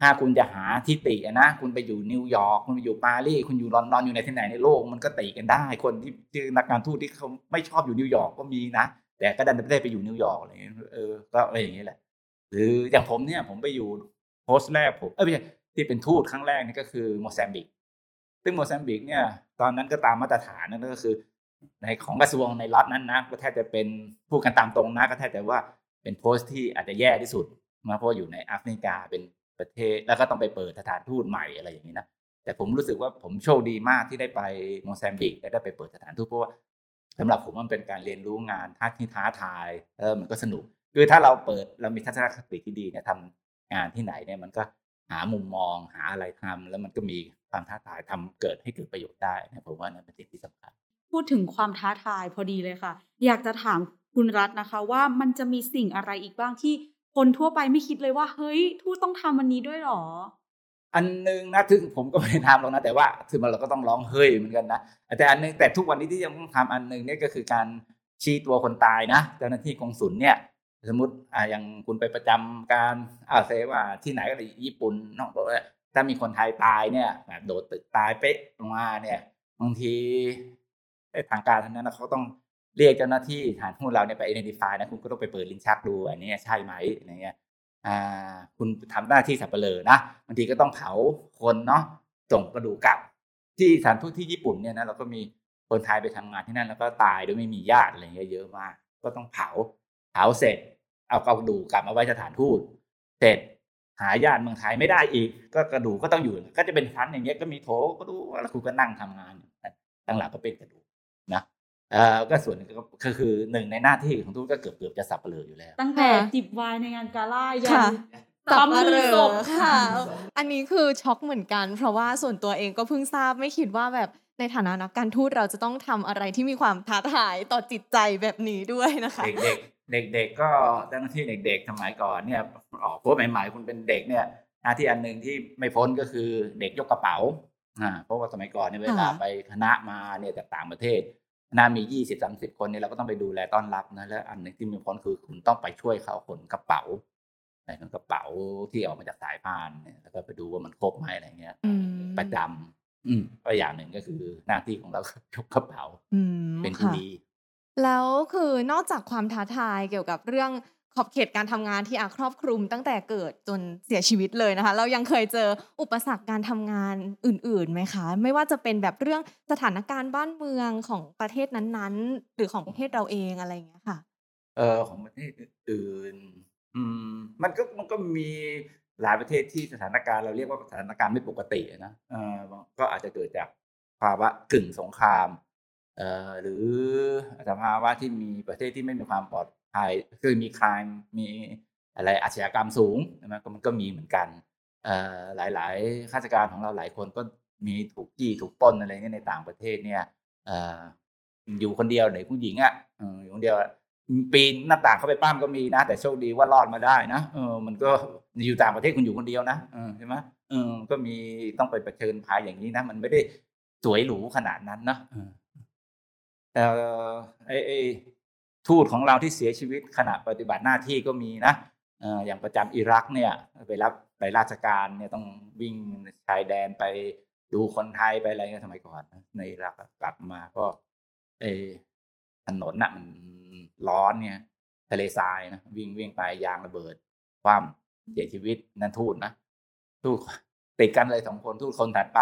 ถ้าคุณจะหาที่ตินะคุณไปอยู่นิวยอร์กคุณไปอยู่ปารีสคุณอยู่ลอนดอนอยู่ในที่ไหนในโลกมันก็ติกันได้ คนที่ที่นักการทูตที่เขาไม่ชอบอยู่นิวยอร์กก็มีนะ แต่ก็ดันไปได้ไปอยู่นิวยอร์กอะไรอย่างเงี้ยเออก็อะไรอย่างเงี้ยแหละ หรืออย่างผมเนี่ยผมไปอยู่โพสต์แรกผมเออไม่ใช่ที่เป็นทูตครั้งแรกนี่ก็คือโมแซมบิกซึ่งโมแซมบิกเนี่ยตอนนั้นก็ตามมาตรฐานนั่นก็คือ ในของกระทรวงในรัฐนั้นนะก็แทบจะเป็นพูดกันตามตรงนะก็แทบจะว่าเป็นโพสต์ที่อาจจะแย่ที่สุดนะเพราะอยู่ในแอฟริกาเป็นประเทศแล้วก็ต้องไปเปิดสถานทูตใหม่อะไรอย่างนี้นะแต่ผมรู้สึกว่าผมโชคดีมากที่ได้ไปโมแซมบิกและได้ไปเปิดสถานทูตเพราะว่าสำหรับผมมันเป็นการเรียนรู้งานท้าที่ท้าทายเออมันก็สนุก คือถ้าเราเปิดเรามีทัศนคติที่ดีเนี่ยทำงานที่ไหนเนี่ยมันก็หามุมมองหาอะไรทำแล้วมันก็มีความท้าทายทำเกิดให้เกิดประโยชน์ได้นะผมว่านั่นเป็นสิ่งที่สำคัญ พูดถึงความท้าทายพอดีเลยค่ะ อยากจะถามคุณรัฐนะคะ ว่ามันจะมีสิ่งอะไรอีกบ้างที่คนทั่วไปไม่คิดเลยว่า เฮ้ยทูตต้องทำวันนี้ด้วยหรอ อันหนึ่งนะถึงผมก็ไม่ได้ทำหรอกนะแต่ว่าถึงมันเราก็ต้องร้องเฮ้ยเหมือนกันนะแต่อันหนึงแต่ทุกวันนี้ที่ยังต้องทำอันหนึ่งเนี่ยก็คือการชี้ตัวคนตายนะเจ้าหน้าที่กงสุลเนี่ย สมมติอ่าอย่างคุณไปประจำการอาเซว่าที่ไหนก็ได้ญี่ปุ่นนอกบอกว่าถ้ามีคนไทยตายเนี่ยแบบโดดตึกตายเป๊ะลงมาเนี่ยบางทีไอ้ทางการทั้งนั้นเขาต้องเรียกเจ้าหน้าที่ฐานทูตเราเนี่ยไป identify นะคุณก็ต้องไปเปิดลิ้นชักดูอันนี้ใช่ไหมอะไรเงี้ยอ่าคุณทำหน้าที่สับเปลือนะบางทีก็ต้องเผาคนเนาะส่งกระดูกกลับ ที่สถานทูตที่ญี่ปุ่นเนี่ยนะเราก็มีคนไทยไปทำงานที่นั่นแล้วก็ตายโดยไม่มีญาติอะไรเงี้ยเยอะมาก ก็ต้องเผาเผาเสร็จ เอากระดูกกลับมาไว้สถานทูตเสร็จหาญาติเมืองไทยไม่ได้อีก ก็กระดูกก็ต้องอยู่ ก็จะเป็นชั้นอย่างเงี้ยก็มีโถก็ดูแล้วคุณก็นั่งทำงานตั้งหลังก็เป็นกระดูกนะเอ่อก็ส่วนหนึ่งก็ก็คือหนึ่งในหน้าที่ของทูตก็เกือบเกือบจะสับเปลืออยู่แล้ว ตั้งแต่ค่ะจิบไวน์ในงานกาล่ายัค่ะนสับปั๊มปะมืเหอร่ศอพค่ะ อันนี้คือช็อกเหมือนกัน เพราะว่าส่วนตัวเองก็เพิ่งทราบไม่คิดว่าแบบในฐานะนักการทูตเราจะต้องทำอะไรที่มีความท้าทายต่อจิตใจแบบนี้ด้วยนะคะ เด็กๆ เด็กๆก็เจ้าหน้าที่เด็กๆสมัยก่อนเนี่ยออกพวกใหม่ๆคุณเป็นเด็กเนี่ยหน้าที่อันหนึ่งที่ไม่พ้นก็คือเด็กยกกระเป๋าอ่าเพราะว่าสมัยก่อนเนี่ยเวลาค่ะไปคณะมาเนี่ยจากต่างประเทศคณะมียี่สิบสามสิบคนเนี่ยเราก็ต้องไปดูแลต้อนรับนะแล้วอันหนึ่งที่มีพ้นคือคุณต้องไปช่วยเขาขนกระเป๋าในกระเป๋าที่ออกมาจากสายพานเนี่ยแล้วก็ไปดูว่ามันครบไหมอะไรเงี้ยอืมประจำอืมก็อย่างหนึ่งก็คือหน้าที่ของเราคือยกกระเป๋าอืมเป็นผู้ค่ะดี แล้วคือนอกจากความท้าทายเกี่ยวกับเรื่องขอบเขตการทำงานที่อาครอบคลุมตั้งแต่เกิดจนเสียชีวิตเลยนะคะ เรายังเคยเจออุปสรรคการทำงานอื่นๆไหมคะ ไม่ว่าจะเป็นแบบเรื่องสถานการณ์บ้านเมืองของประเทศนั้นๆ หรือของประเทศเราเองอะไรอย่างเงี้ยค่ะ เออของประเทศอื่นอืมมันก็มันก็มีหลายประเทศที่สถานการณ์เราเรียกว่าสถานการณ์ไม่ปกตินะเออก็อาจจะเกิดจากภาวะกึ่งสงคราม หรือสภาวะที่มีประเทศที่ไม่มีความปลอดภัยคือมีครามมีอะไรอาชญากรรมสูงใช่ไหมก็มันก็มีเหมือนกันหลายๆข้าราชการของเราหลายคนก็มีถูกจี้ถูกป้นอะไรเงี้ยในต่างประเทศเนี่ยอยู่คนเดียวไหนผู้หญิงอะอยู่คนเดียวปีนหน้าต่างเข้าไปป้ามก็มีนะ แต่โชคดีว่ารอดมาได้นะเออมันก็อยู่ต่างประเทศคุณอยู่คนเดียวนะเออใช่ไหมเออก็มีต้องไปประเชิญภัยอย่างนี้นะ มันไม่ได้สวยหรูขนาดนั้นนะ ไอ้ไอ้ทูตของเราที่เสียชีวิตขณะปฏิบัติหน้าที่ก็มีนะอย่างประจำอิรักเนี่ยไปรับไปราชการเนี่ยต้องวิ่งชายแดนไปดูคนไทยไปอะไรเงี้ยสมัยก่อนในอิรักกลับมาก็เอถนนน่ะมันร้อนเนี่ยทะเลทรายนะวิ่งวิ่งไปยางระเบิด ความเสียชีวิตนั่นทูตนะทูตติดกันเลยสองคนทูตคนถัดไป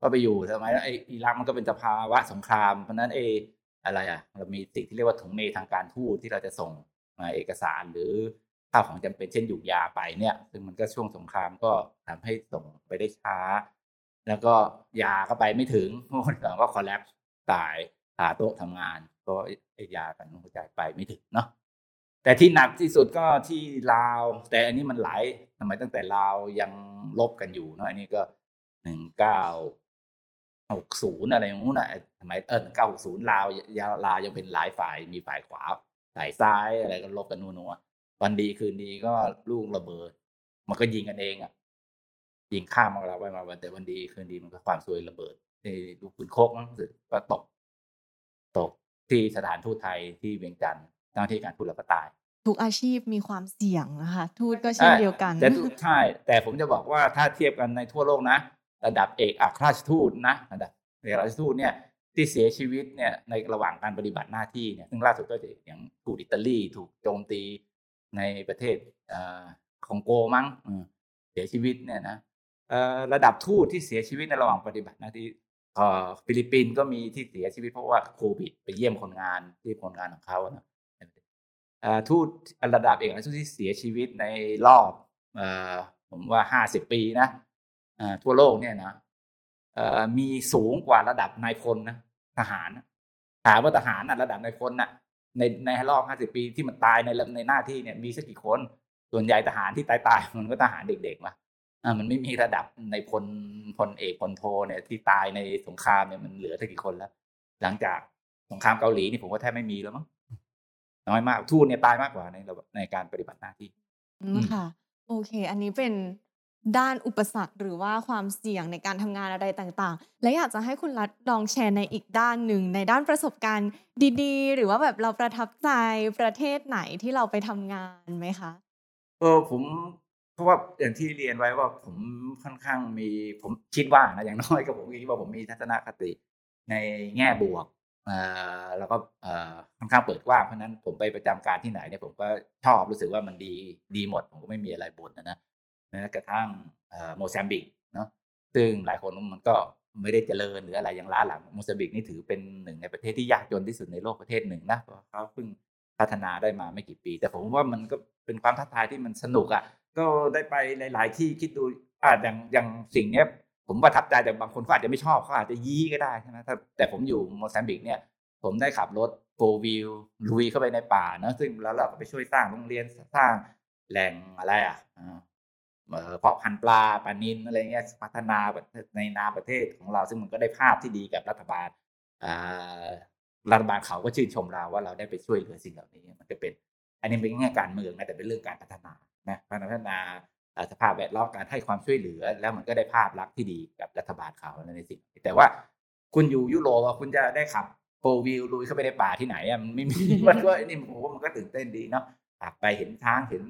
ก็ไปอยู่สมัยไอ้อิรักมันก็เป็นสภาวะสงครามเพราะนั้นเอ อะไรอะเรามีสิ่งที่เรียกว่าถุงเมทางการทูตที่เราจะส่งมาเอกสารหรือข้าวของจำเป็นเช่นหยุกยาไปเนี่ยซึ่งมันก็ช่วงสงครามก็ทำให้ส่งไปได้ช้า แล้วก็ยาก็ไปไม่ถึงคนก็คอลลปตายหาโต๊ะทำงาน ก็ไอยากันหัวใจไปไม่ถึงเนาะแต่ที่หนักที่สุดก็ที่ลาว แต่อันนี้มันหลายทำไมตั้งแต่ลาวยังลบกันอยู่เนาะอันนี้ก็หนึ่งเก้า หกศูนย์อะไรอย่างนู้นอะทำไมเออเก้าหกศูนย์ลาวยาลาวยังเป็นหลายฝ่ายมีฝ่ายขวาฝ่ายซ้ายอะไรก็ลบกันนัววันดีคืนดีก็ลูกระเบิด มันก็ยิงกันเองอะยิงข้ามมาเราไปมาวันแต่วันดีคืนดีมันก็ความซวยระเบิดในลูกปืนโคกนั่นสึกก็ตก ตกที่สถานทูตไทยที่เวียงจันทร์เจ้าที่การทูตแล้วก็ตายทุกอาชีพมีความเสี่ยงนะคะ ทูตก็เช่นเดียวกันแต่ใช่ แต่ผมจะบอกว่าถ้าเทียบกันในทั่วโลกนะ ระดับเอกอัครราชทูตนะระดับเอกอัคราชทูตเนี่ยที่เสียชีวิตเนี่ยในระหว่างการปฏิบัติหน้าที่เนี่ยซึ่งล่าสุดก็จะอย่างทูตอิตาลีถูกโจมตีในประเทศคองโกมั้งเสียชีวิตเนี่ยนะระดับทูตที่เสียชีวิตในระหว่างปฏิบัติหน้าที่ฟิลิปปินส์ก็มีที่เสียชีวิตเพราะว่าโควิดไปเยี่ยมคนงานที่คนงานของเขานะทูตระดับเอกอัครราชทูตที่เสียชีวิตในรอบผมว่าห้าสิบปีนะ ทั่วโลกเนี่ยนะมีสูงกว่าระดับนายพลนะทหารถามว่าทหารระดับนายพลน่ะ ในในรอบห้าสิบปีที่มันตายในในหน้าที่เนี่ยมีสักกี่คน ส่วนใหญ่ทหารที่ตายตายมันก็ทหารเด็กๆมาอ่ามันไม่มีระดับในพลพลเอกพลโทเนี่ยที่ตายในสงครามเนี่ยมันเหลือสักกี่คนแล้ว หลังจากสงครามเกาหลีนี่ผมว่าแทบไม่มีแล้วมั้งน้อยมากทูตเนี่ยตายมากกว่าในในการปฏิบัติหน้าที่ค่ะ โอเค อันนี้เป็น ด้านอุปสรรคหรือว่าความเสี่ยงในการทำงานอะไรต่างๆ และอยากจะให้คุณรัฐลองแชร์ในอีกด้านหนึ่งในด้านประสบการณ์ดีๆ หรือว่าแบบเราประทับใจประเทศไหนที่เราไปทำงานไหมคะ เออผมเพราะว่าอย่างที่เรียนไว้ว่าผมค่อนข้างมีผมคิดว่านะอย่างน้อยก็ผมคิดว่าผมมีทัศนคติในแง่บวกแล้วก็ค่อนข้างเปิดกว้างเพราะนั้นผมไปประจำการที่ไหนเนี่ยผมก็ชอบรู้สึกว่ามันดีดีหมด ผมก็ไม่มีอะไรบ่นนะนะ แม้กระทั่งโมซัมบิกเนาะซึ่งหลายคนมันก็ไม่ได้เจริญหรืออะไรอย่างล้าหลังโมซัมบิกนี่ถือเป็นหนึ่งในประเทศที่ยากจนที่สุดในโลกประเทศหนึ่งนะเพราะเขาเพิ่งพัฒนาได้มาไม่กี่ปี แต่ผมว่ามันก็เป็นความท้าทายที่มันสนุกอะ่ะก็ได้ไปหลาย ๆ ที่คิดดูอ่าอย่างอย่างสิ่งเนี้ย ผมประทับใจแต่บางคนเขาอาจจะไม่ชอบเขาอาจจะยี้ก็ได้ใช่ไหมแต่ผมอยู่โมซัมบิกเนี่ย ผมได้ขับรถโฟวิลลุยเข้าไปในป่านะซึ่งแล้วเราก็ไปช่วยสร้างโรงเรียนสร้างแหล่งอะไรอะ เพาะพันธุ์ปลาปลานินอะไรเงี้ยพัฒนาในนาประเทศของเรา ซึ่งมันก็ได้ภาพที่ดีกับรัฐบาลรัฐบาลเขาก็ชื่นชมเราว่าเราได้ไปช่วยเหลือสิ่งเหล่านี้มันจะเป็น อันนี้เป็นแง่การเมืองนะแต่เป็นเรื่องการพัฒนานะพัฒนาสภาพแวดล้อมการให้ความช่วยเหลือ แล้วมันก็ได้ภาพลักษณ์ที่ดีกับรัฐบาลเขาในสิ่งแต่ว่าคุณอยู่ยุโรปคุณจะได้ขับโฟวิลลุยเข้าไปในป่าที่ไหนอะมันไม่มีมันก็นี่ผมว่ามันก็ตื่นเต้นดีเนาะไปเห็นช้างเห็น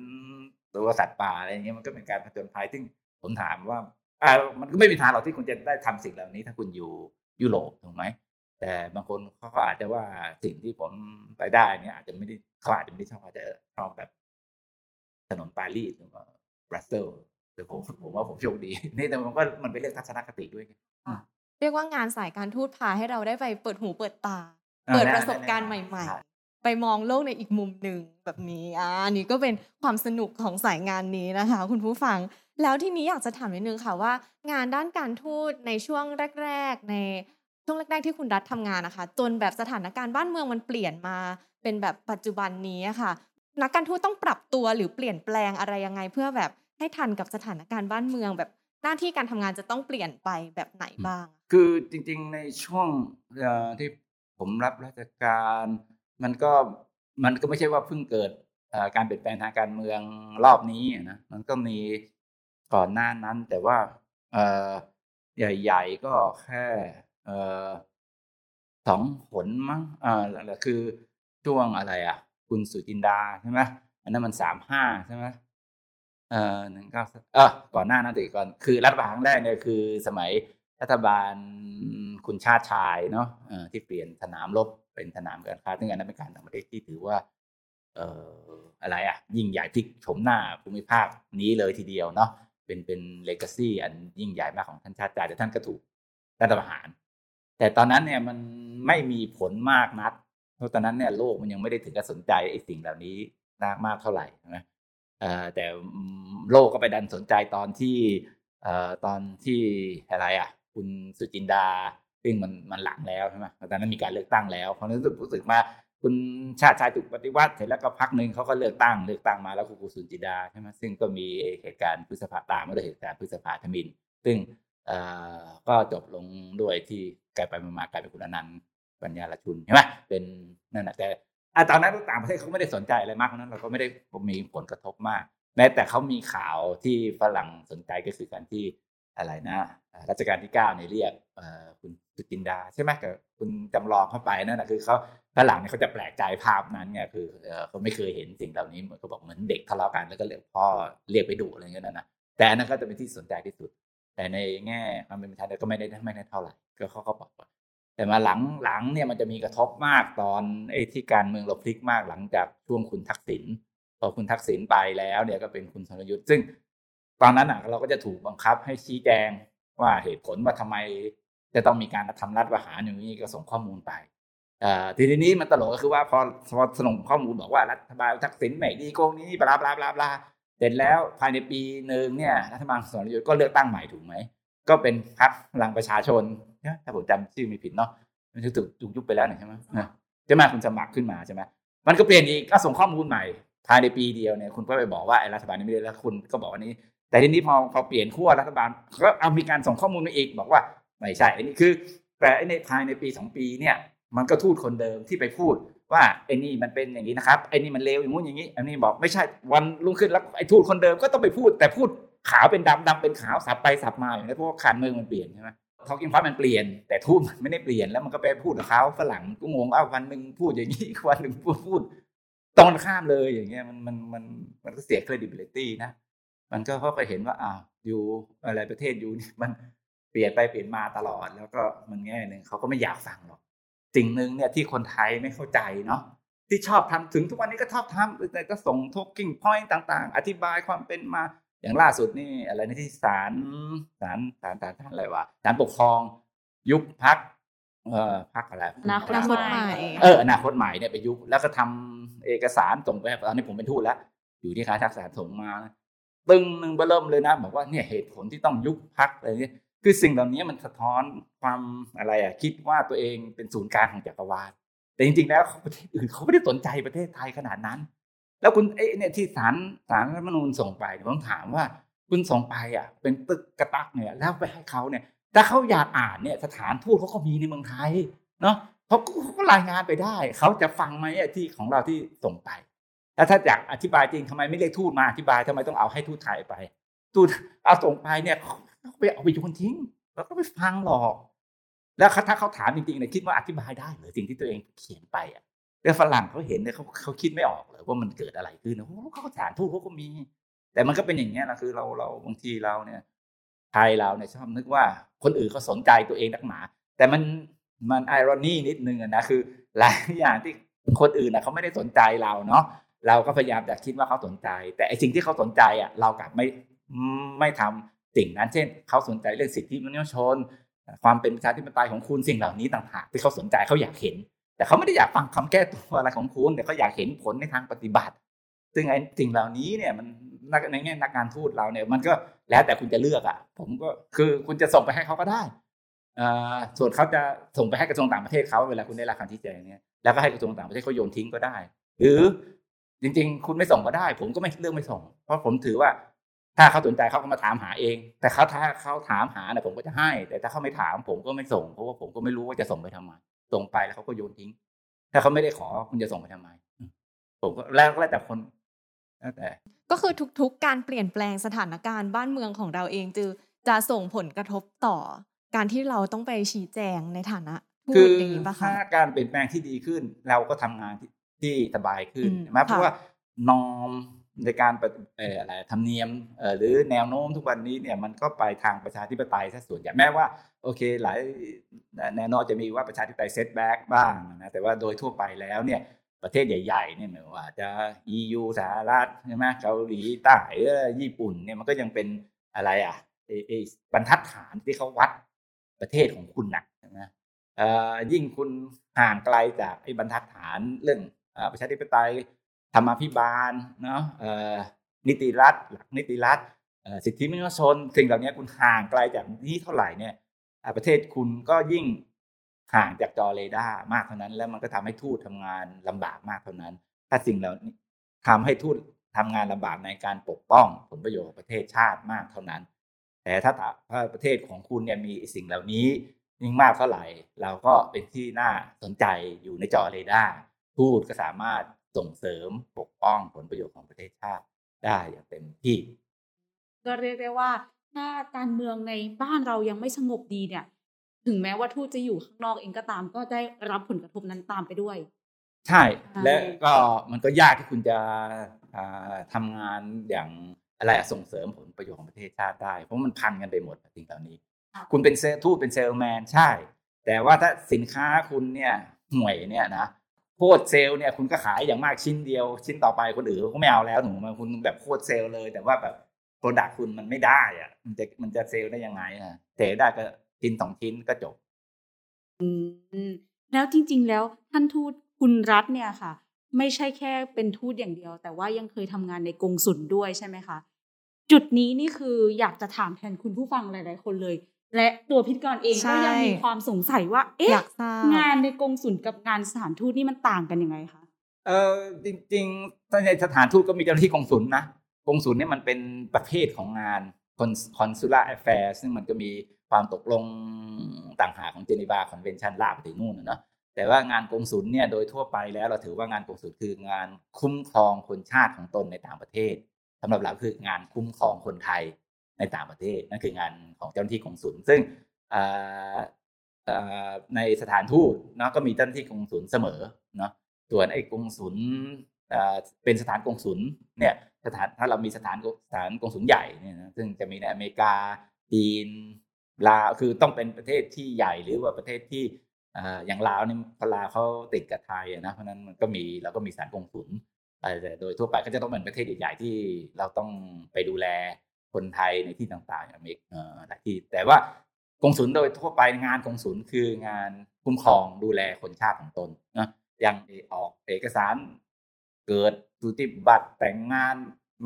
ตัวสัตว์ป่าอะไรเงี้ยมันก็เป็นการผจญภัยซึ่งผมถามว่าอ่ามันก็ไม่มีทางหรอกที่คุณจะได้ทำสิ่งเหล่านี้ ถ้าคุณอยู่ยุโรปถูกไหมแต่บางคนเขาก็อาจจะว่าสิ่งที่ผมไปได้เนี่ยอาจจะไม่ได้เขาอาจจะไม่ได้ชอบอาจจะชอบแบบ ถนนปารีสหรือว่าบรัสเซลแต่ผมผมว่าผมโชคดีนี่แต่มันก็มันเป็นเรื่องทัศนคติด้วยเรียกว่างานสายการทูตพาให้เราได้ไปเปิดหูเปิดตา เปิดประสบการณ์ใหม่ๆ ไปมองโลกในอีกมุมหนึ่งแบบนี้อ่านี่ก็เป็นความสนุกของสายงานนี้นะคะ คุณผู้ฟัง แล้วที่นี้อยากจะถามนิดนึงค่ะว่า งานด้านการทูตในช่วงแรก ๆ ในช่วงแรก ๆ ที่คุณรัฐทำงานนะคะจนแบบสถานการณ์บ้านเมืองมันเปลี่ยนมา เป็นแบบปัจจุบันนี้ค่ะ นักการทูตต้องปรับตัวหรือเปลี่ยนแปลงอะไรยังไง เพื่อแบบให้ทันกับสถานการณ์บ้านเมืองแบบหน้าที่การทำงานจะต้องเปลี่ยนไปแบบไหนบ้าง คือจริงๆในช่วงที่ผมรับราชการ มันก็มันก็ไม่ใช่ว่าเพิ่งเกิดการเปลี่ยนแปลงทางการเมืองรอบนี้นะมันก็มีก่อนหน้านั้น แต่ว่าใหญ่ ๆ ก็แค่สองผลมั้งอ่าคือช่วงอะไรอะ คุณสุจินดาใช่ไหมอันนั้นมันสามห้าใช่ไหมเอ่อหนึ่งเก้าเออก่อนหน้านั้นติก่อนคือรัฐบาลครั้งแรกเนี่ยคือสมัยรัฐบาล คุณชาติชายเนาะที่เปลี่ยนสนามรบเป็นสนามการค้าซึ่งอันนั้นเป็นการต่างประเทศที่ถือว่า เอ่ออะไรอะ ยิ่งใหญ่ที่ชมหน้าภูมิภาคนี้เลยทีเดียวเนาะเป็นเป็นเลกาซีอันยิ่งใหญ่มากของท่านชาติชายแต่ท่านก็ถูกรัฐประหาร แต่ตอนนั้นเนี่ยมันไม่มีผลมากนักเพราะตอนนั้นเนี่ยโลกมันยังไม่ได้ถึงกับสนใจไอ้สิ่งเหล่านี้มากมากเท่าไหร่นะแต่โลกก็ไปดันสนใจตอนที่ตอนที่อะไรอะ คุณสุจินดา ซึ่งมันมันหลังแล้วใช่ไหมตอนนั้นมีการเลือกตั้งแล้วเพราะนั้นรู้สึกมาคุณชาติชายถูกปฏิวัติเสร็จแล้วก็พักหนึ่งเขาก็เลือกตั้งเลือกตั้งมาแล้วคุณสุจินดาใช่ไหมซึ่งก็มีเหตุการณ์พฤษภาตามมาด้วยเหตุการณ์พฤษภาธมิน ซึ่งก็จบลงด้วยที่กลายไปมากลายเป็นคุณอนันต์ปัญญาลชุนใช่ไหมเป็นนั่นแหละแต่ตอนนั้นต่างประเทศเขาไม่ได้สนใจอะไรมากนั้นเราก็ไม่ได้มีผลกระทบมากแม้แต่เขามีข่าวที่ฝรั่งสนใจก็คือการที่ อะไรนะรัชกาลที่เก้าเนี่ยเรียกคุณสุจินดาใช่ไหมกับคุณจำลองเข้าไปนั่นแหะคือเขาฝรั่งเนี่ยเขาจะแปลกใจภาพนั้นเนี่ยคือเขาไม่เคยเห็นสิ่งเหล่านี้เหมือนเขาบอกเหมือนเด็กทะเลาะกันแล้วก็เรียกพ่อเรียกไปดุอะไรเงี้ยนะแต่นั่นก็จะเป็นที่สนใจที่สุด แต่ในแง่ความเป็นประชาชนก็ไม่ได้ไม่ได้เท่าไหร่ก็เขาก็บอกว่าแต่มาหลังหลังเนี่ยมันจะมีกระทบมากตอนไอ้ที่การเมืองเราพลิกมากหลังจากช่วงคุณทักษิณพอคุณทักษิณไปแล้วเนี่ยก็เป็นคุณสรยุทธ์ซึ่ง ตอนนั้นอะเราก็จะถูกบังคับให้ชี้แจงว่าเหตุผลว่าทำไมจะต้องมีการทำรัฐประหารอย่างนี้ก็ส่งข้อมูลไปทีนี้มันตลกก็คือว่าพอพอส่งข้อมูลบอกว่ารัฐบาลทักษิณไม่ดีโกงนี้บลาบลาบลาบลาเสร็จแล้วภายในปีหนึ่งเนี่ยรัฐบาลสรยุทธก็เลือกตั้งใหม่ถูกไหมก็เป็นพรรคพลังประชาชนถ้าผมจำชื่อไม่ผิดเนาะมันถูกถูกยุบไปแล้วนี่ใช่ไหมจะมาคุณสมัครขึ้นมาใช่ไหมมันก็เปลี่ยนอีกก็ส่งข้อมูลใหม่ภายในปีเดียวเนี่ยคุณก็ไปบอกว่าไอ้รัฐบาลนี้ไม่ได้แล้วคุณก็บอกว่านี้ แต่ทีนี้พอพอเปลี่ยนขั้วรัฐบาลก็เอามีการส่งข้อมูลมาอีก บอกว่าไม่ใช่อันนี้คือ แต่ในภายในปีสองปีเนี่ยมันก็ทูตคนเดิมที่ไปพูดว่าไอ้นี่มันเป็นอย่างนี้นะครับไอ้นี่มันเลวอย่างงู้นอย่างนี้อันนี้บอกไม่ใช่วันรุ่งขึ้นแล้วไอ้ทูตคนเดิมก็ต้องไปพูด แต่พูดขาวเป็นดำดำเป็นขาวสับไปสับมาอย่างนี้เพราะว่าการเมืองมันเปลี่ยนใช่ไหมทอกินพอดมันเปลี่ยน แต่ทูตมันไม่ได้เปลี่ยนแล้วมันก็ไปพูดกับเขาฝรั่งก็งงว่าวันหนึ่งพูดอย่างนี้วันหนึ่งพูดพูดตรงข้ามเลยอย่างเงี้ยมันมันมันมันก็เสีย credibility นะ มันก็เขาไปเห็นว่าอ้าวอยู่อะไรประเทศอยู่นี่มันเปลี่ยนไปเปลี่ยนมาตลอด แล้วก็มันแง่หนึ่งเขาก็ไม่อยากฟังหรอกสิ่งหนึ่งเนี่ยที่คนไทยไม่เข้าใจเนาะที่ชอบทำถึงทุกวันนี้ก็ชอบทำแต่ก็ส่งทกกิ้งพอยต์ต่าง ๆ อธิบายความเป็นมาอย่างล่าสุดนี่อะไรในที่ศาลศาลศาลศาลอะไรวะศาลปกครอง ยุบพักเอ่อพักอะไรอนาคตใหม่เอออนาคตใหม่เนี่ยไปยุบแล้วก็ทำเอกสารส่งไปตอนนี้ผมเป็นทูตแล้ว อยู่ที่ค้าทักษะส่งมา ตึงหนึ่งเริ่มเลยนะ บอกว่าเนี่ยเหตุผลที่ต้องยุบพักอะไรเนี่ยคือสิ่งเหล่านี้มันสะท้อนความอะไรอะคิดว่าตัวเองเป็นศูนย์กลางของจักรวาลแต่จริงๆแล้วประเทศอื่นเขาไม่ได้สนใจประเทศไทยขนาดนั้น แล้วคุณเอ้เนี่ยที่ศาลศาลรัฐมนูญส่งไปผมถามว่าคุณส่งไปอะ เป็นตึกกระตักเนี่ยแล้วไปให้เขาเนี่ย ถ้าเขาอยากอ่านเนี่ยสถานทูตเขาก็มีในเมืองไทยเนาะเขาก็รายงานไปได้ เขาจะฟังไหมที่ของเราที่ส่งไป แล้วถ้าอยากอธิบายจริงทำไมไม่เรียกทูตมาอธิบายทำไมต้องเอาให้ทูตไทยไป ทูตเอาส่งไปเนี่ยเขาไปเอาไปโยนทิ้ง แล้วก็ไปฟังหรอก แล้วถ้าเขาถามจริงๆเนี่ยคิดว่าอธิบายได้หรือสิ่งที่ตัวเองเขียนไปอะแล้วฝรั่งเขาเห็นเนี่ยเขาเขาคิดไม่ออกเลยว่ามันเกิดอะไรขึ้นเขาสถานทูตเขาก็มี แต่มันก็เป็นอย่างเงี้ยนะคือเราเราบางทีเราเนี่ยไทยเราเนี่ยชอบนึกว่าคนอื่นเขาสนใจตัวเองนักหนาแต่มันมันไอรอนีนิดนึงนะคือหลายอย่างที่คนอื่นนะเขาไม่ได้สนใจเราเนาะ เราก็พยายามจะคิดว่าเขาสนใจ แต่ไอสิ่งที่เขาสนใจอะเรากลับไม่ไม่ทำสิ่งนั้น เช่น เขาสนใจเรื่องสิทธิมนุษยชน ความเป็นประชาธิปไตยของคุณสิ่งเหล่านี้ต่างหากที่เขาสนใจเขาอยากเห็น แต่เขาไม่ได้อยากฟังคำแก้ตัวอะไรของคุณแต่เขาอยากเห็นผลในทางปฏิบัติ ซึ่งไอ้สิ่งเหล่านี้เนี่ยมันในแง่นักการทูตเราเนี่ยมันก็แล้วแต่คุณจะเลือกอะ ผมก็คือคุณจะส่งไปให้เขาก็ได้ส่วนเขาจะส่งไปให้กระทรวงต่างประเทศเขาเวลาคุณได้รับคำชี้แจงเนี่ยแล้วก็ให้กระทรวงต่างประเทศเขาโยนทิ้งก็ได้ หรือ จริง ๆ คุณไม่ส่งก็ได้ ผมก็ไม่เลือกไม่ส่ง เพราะผมถือว่า ถ้าเขาสนใจเขาก็มาถามหาเอง แต่เขาถ้าเขาถามหาเนี่ยผมก็จะให้ แต่ถ้าเขาไม่ถามผมก็ไม่ส่ง เพราะว่าผมก็ไม่รู้ว่าจะส่งไปทำไม ส่งไปแล้วเขาก็โยนทิ้ง ถ้าเขาไม่ได้ขอคุณจะส่งไปทำไม ผมก็แล้วแล้วแต่คนแล้วแต่ ก็คือทุกๆ การเปลี่ยนแปลงสถานการณ์บ้านเมืองของเราเองจือจะส่งผลกระทบต่อ การที่เราต้องไปชี้แจงในฐานะพูคืดออย่างนี้ปะคะถ้าการเปลี่ยนแปลงที่ดีขึ้น เราก็ทำงาน ที่ที่สบายขึ้นอืมใช่ไหมค่ะเพราะว่านอมในการปฏิเอ่ออะไรธรรมเนียมเอ่อหรือแนวโน้มทุกวันนี้เนี่ยมันก็ไปทางประชาธิปไตยซะส่วนใหญ่แม้ว่า โอเคหลายแนวโน้มจะมีว่าประชาธิปไตยเซตแบ็กบ้างนะแต่ว่าโดยทั่วไปแล้วเนี่ยประเทศใหญ่ๆเนี่ยไม่ว่าจะ EU สหรัฐใช่ไหมเกาหลีใต้เออญี่ปุ่นเนี่ยมันก็ยังเป็นอะไรอะไอ้ไอ้บรรทัดฐานที่เขาวัดประเทศของคุณหนักใช่ไหมเอ่อยิ่งคุณห่างไกลจากไอ้บรรทัดฐานเรื่องเอ่อ ประชาธิปไตยธรรมาภิบาลเนาะนิติรัฐหลักนิติรัฐสิทธิมนุษยชนสิ่งเหล่านี้คุณห่างไกลจากนี้เท่าไหร่เนี่ยประเทศคุณก็ยิ่งห่างจากจอเรดาร์มากเท่านั้น แล้วมันก็ทำให้ทูตทำงานลำบากมากเท่านั้น ถ้าสิ่งเหล่านี้ทำให้ทูตทำงานลำบากในการปกป้องผลประโยชน์ของประเทศชาติมากเท่านั้น แต่ถ้าถ้าประเทศของคุณเนี่ยมีสิ่งเหล่านี้ยิ่งมากเท่าไหร่ เราก็เป็นที่น่าสนใจอยู่ในจอเรดาร์ ทูตก็สามารถส่งเสริมปกป้องผลประโยชน์ของประเทศชาติได้อย่างเต็มที่ ก็เรียกได้ว่า ถ้าการเมืองในบ้านเรายังไม่สงบดีเนี่ย ถึงแม้ว่าทูตจะอยู่ข้างนอกเองก็ตาม ก็ได้รับผลกระทบนั้นตามไปด้วย ใช่ใช่และก็มันก็ยากที่คุณจะอ่าทำงานอย่างอะไรอะส่งเสริมผลประโยชน์ของประเทศชาติได้ เพราะมันพันกันไปหมดสิ่งเหล่านี้ คุณเป็นเซลทูตเป็นเซลแมนใช่ แต่ว่าถ้าสินค้าคุณเนี่ยห่วยเนี่ยนะ โคตรเซลล์เนี่ยคุณก็ขายอย่างมากชิ้นเดียว ชิ้นต่อไปคนอื่นเขาก็ไม่เอาแล้วหนูมาคุณแบบโคตรเซลล์เลย แต่ว่าแบบ product คุณมันไม่ได้อะมันจะมันจะ sell ได้ยังไงอะ sell ได้ก็ชิ้นสองชิ้นก็จบ อืมแล้วจริง ๆ แล้วท่านทูตคุณรัฐเนี่ยค่ะ ไม่ใช่แค่เป็นทูตอย่างเดียว แต่ว่ายังเคยทำงานในกงสุลด้วยใช่ไหมคะจุดนี้นี่คืออยากจะถามแทนคุณผู้ฟังหลาย ๆ คนเลย และตัวพิธีกรเองใช่ก็ยังมีความสงสัยว่าเอ๊ะอยากทราบงานในกงสุลกับงานสถานทูตนี่มันต่างกันยังไงคะ เออจริงๆถ้าในสถานทูตก็มีเจ้าหน้าที่กงสุลนะ กงสุลเนี่ยมันเป็นประเภทของงาน consular affairs ซึ่งมันก็มีความตกลงต่างหากของ Geneva Convention ลากไปถึงนู่นนะเนาะแต่ว่างานกงสุลเนี่ยโดยทั่วไปแล้วเราถือว่างานกงสุลคืองานคุ้มครองคนชาติของตนในต่างประเทศสำหรับเราคืองานคุ้มครองคนไทย ในต่างประเทศนั่นคืองานของเจ้าหน้าที่กงสุลซึ่งในสถานทูตเนาะก็มีเจ้าหน้าที่กงสุลเสมอเนาะส่วนไอ้กงสุลเอ่อเป็นสถานกงสุลเนี่ยสถานถ้าเรามีสถานสถานกงสุลใหญ่เนี่ยนะซึ่งจะมีในอเมริกาจีนลาวคือต้องเป็นประเทศที่ใหญ่หรือว่าประเทศที่อย่างลาวเนี่ยพลาเขาติดกับไทยนะเพราะนั้นมันก็มีเราก็มีสถานกงสุลเอ่อแต่โดยทั่วไปก็จะต้องเป็นประเทศใหญ่ๆที่เราต้องไปดูแล คนไทยในที่ต่างๆอย่างเมกเอ่อหลายที่ แต่ว่ากงสุลโดยทั่วไปงานกงสุลคืองานคุ้มครองดูแลคนชาติของตนนะอย่างออกเอกสาร เกิดสุติบัตรแต่งงาน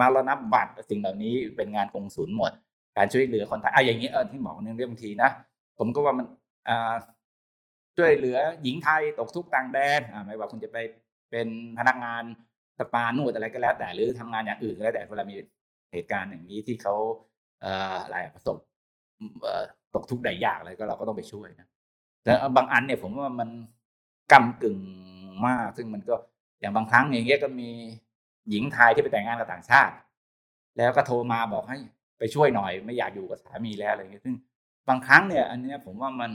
มารณบัตรสิ่งเหล่านี้เป็นงานกงสุลหมด การช่วยเหลือคนไทยอะอย่างนี้เออที่บอกในเรื่องบางทีนะผมก็ว่ามันอ่าช่วยเหลือหญิงไทยตกทุกข์ต่างแดนอ่าไม่ว่าคุณจะไปเป็นพนักงานสปานวดอะไรก็แล้ว แต่หรือทำงานอย่างอื่นก็แล้วแต่เวลามี เหตุการณ์อย่างนี้ที่เขาเอ่ออะไรประสบเอ่อตกทุกข์ได้ยากอะไรก็เราก็ต้องไปช่วยนะแต่บางอันเนี่ยผมว่ามันกำกึ่งมาก ซึ่งมันก็อย่างบางครั้งอย่างเงี้ยก็มีหญิงไทยที่ไปแต่งงานกับต่างชาติ แล้วก็โทรมาบอกให้ไปช่วยหน่อย ไม่อยากอยู่กับสามีแล้วอะไรเงี้ยซึ่งบางครั้งเนี่ย อันเนี้ยผมว่ามัน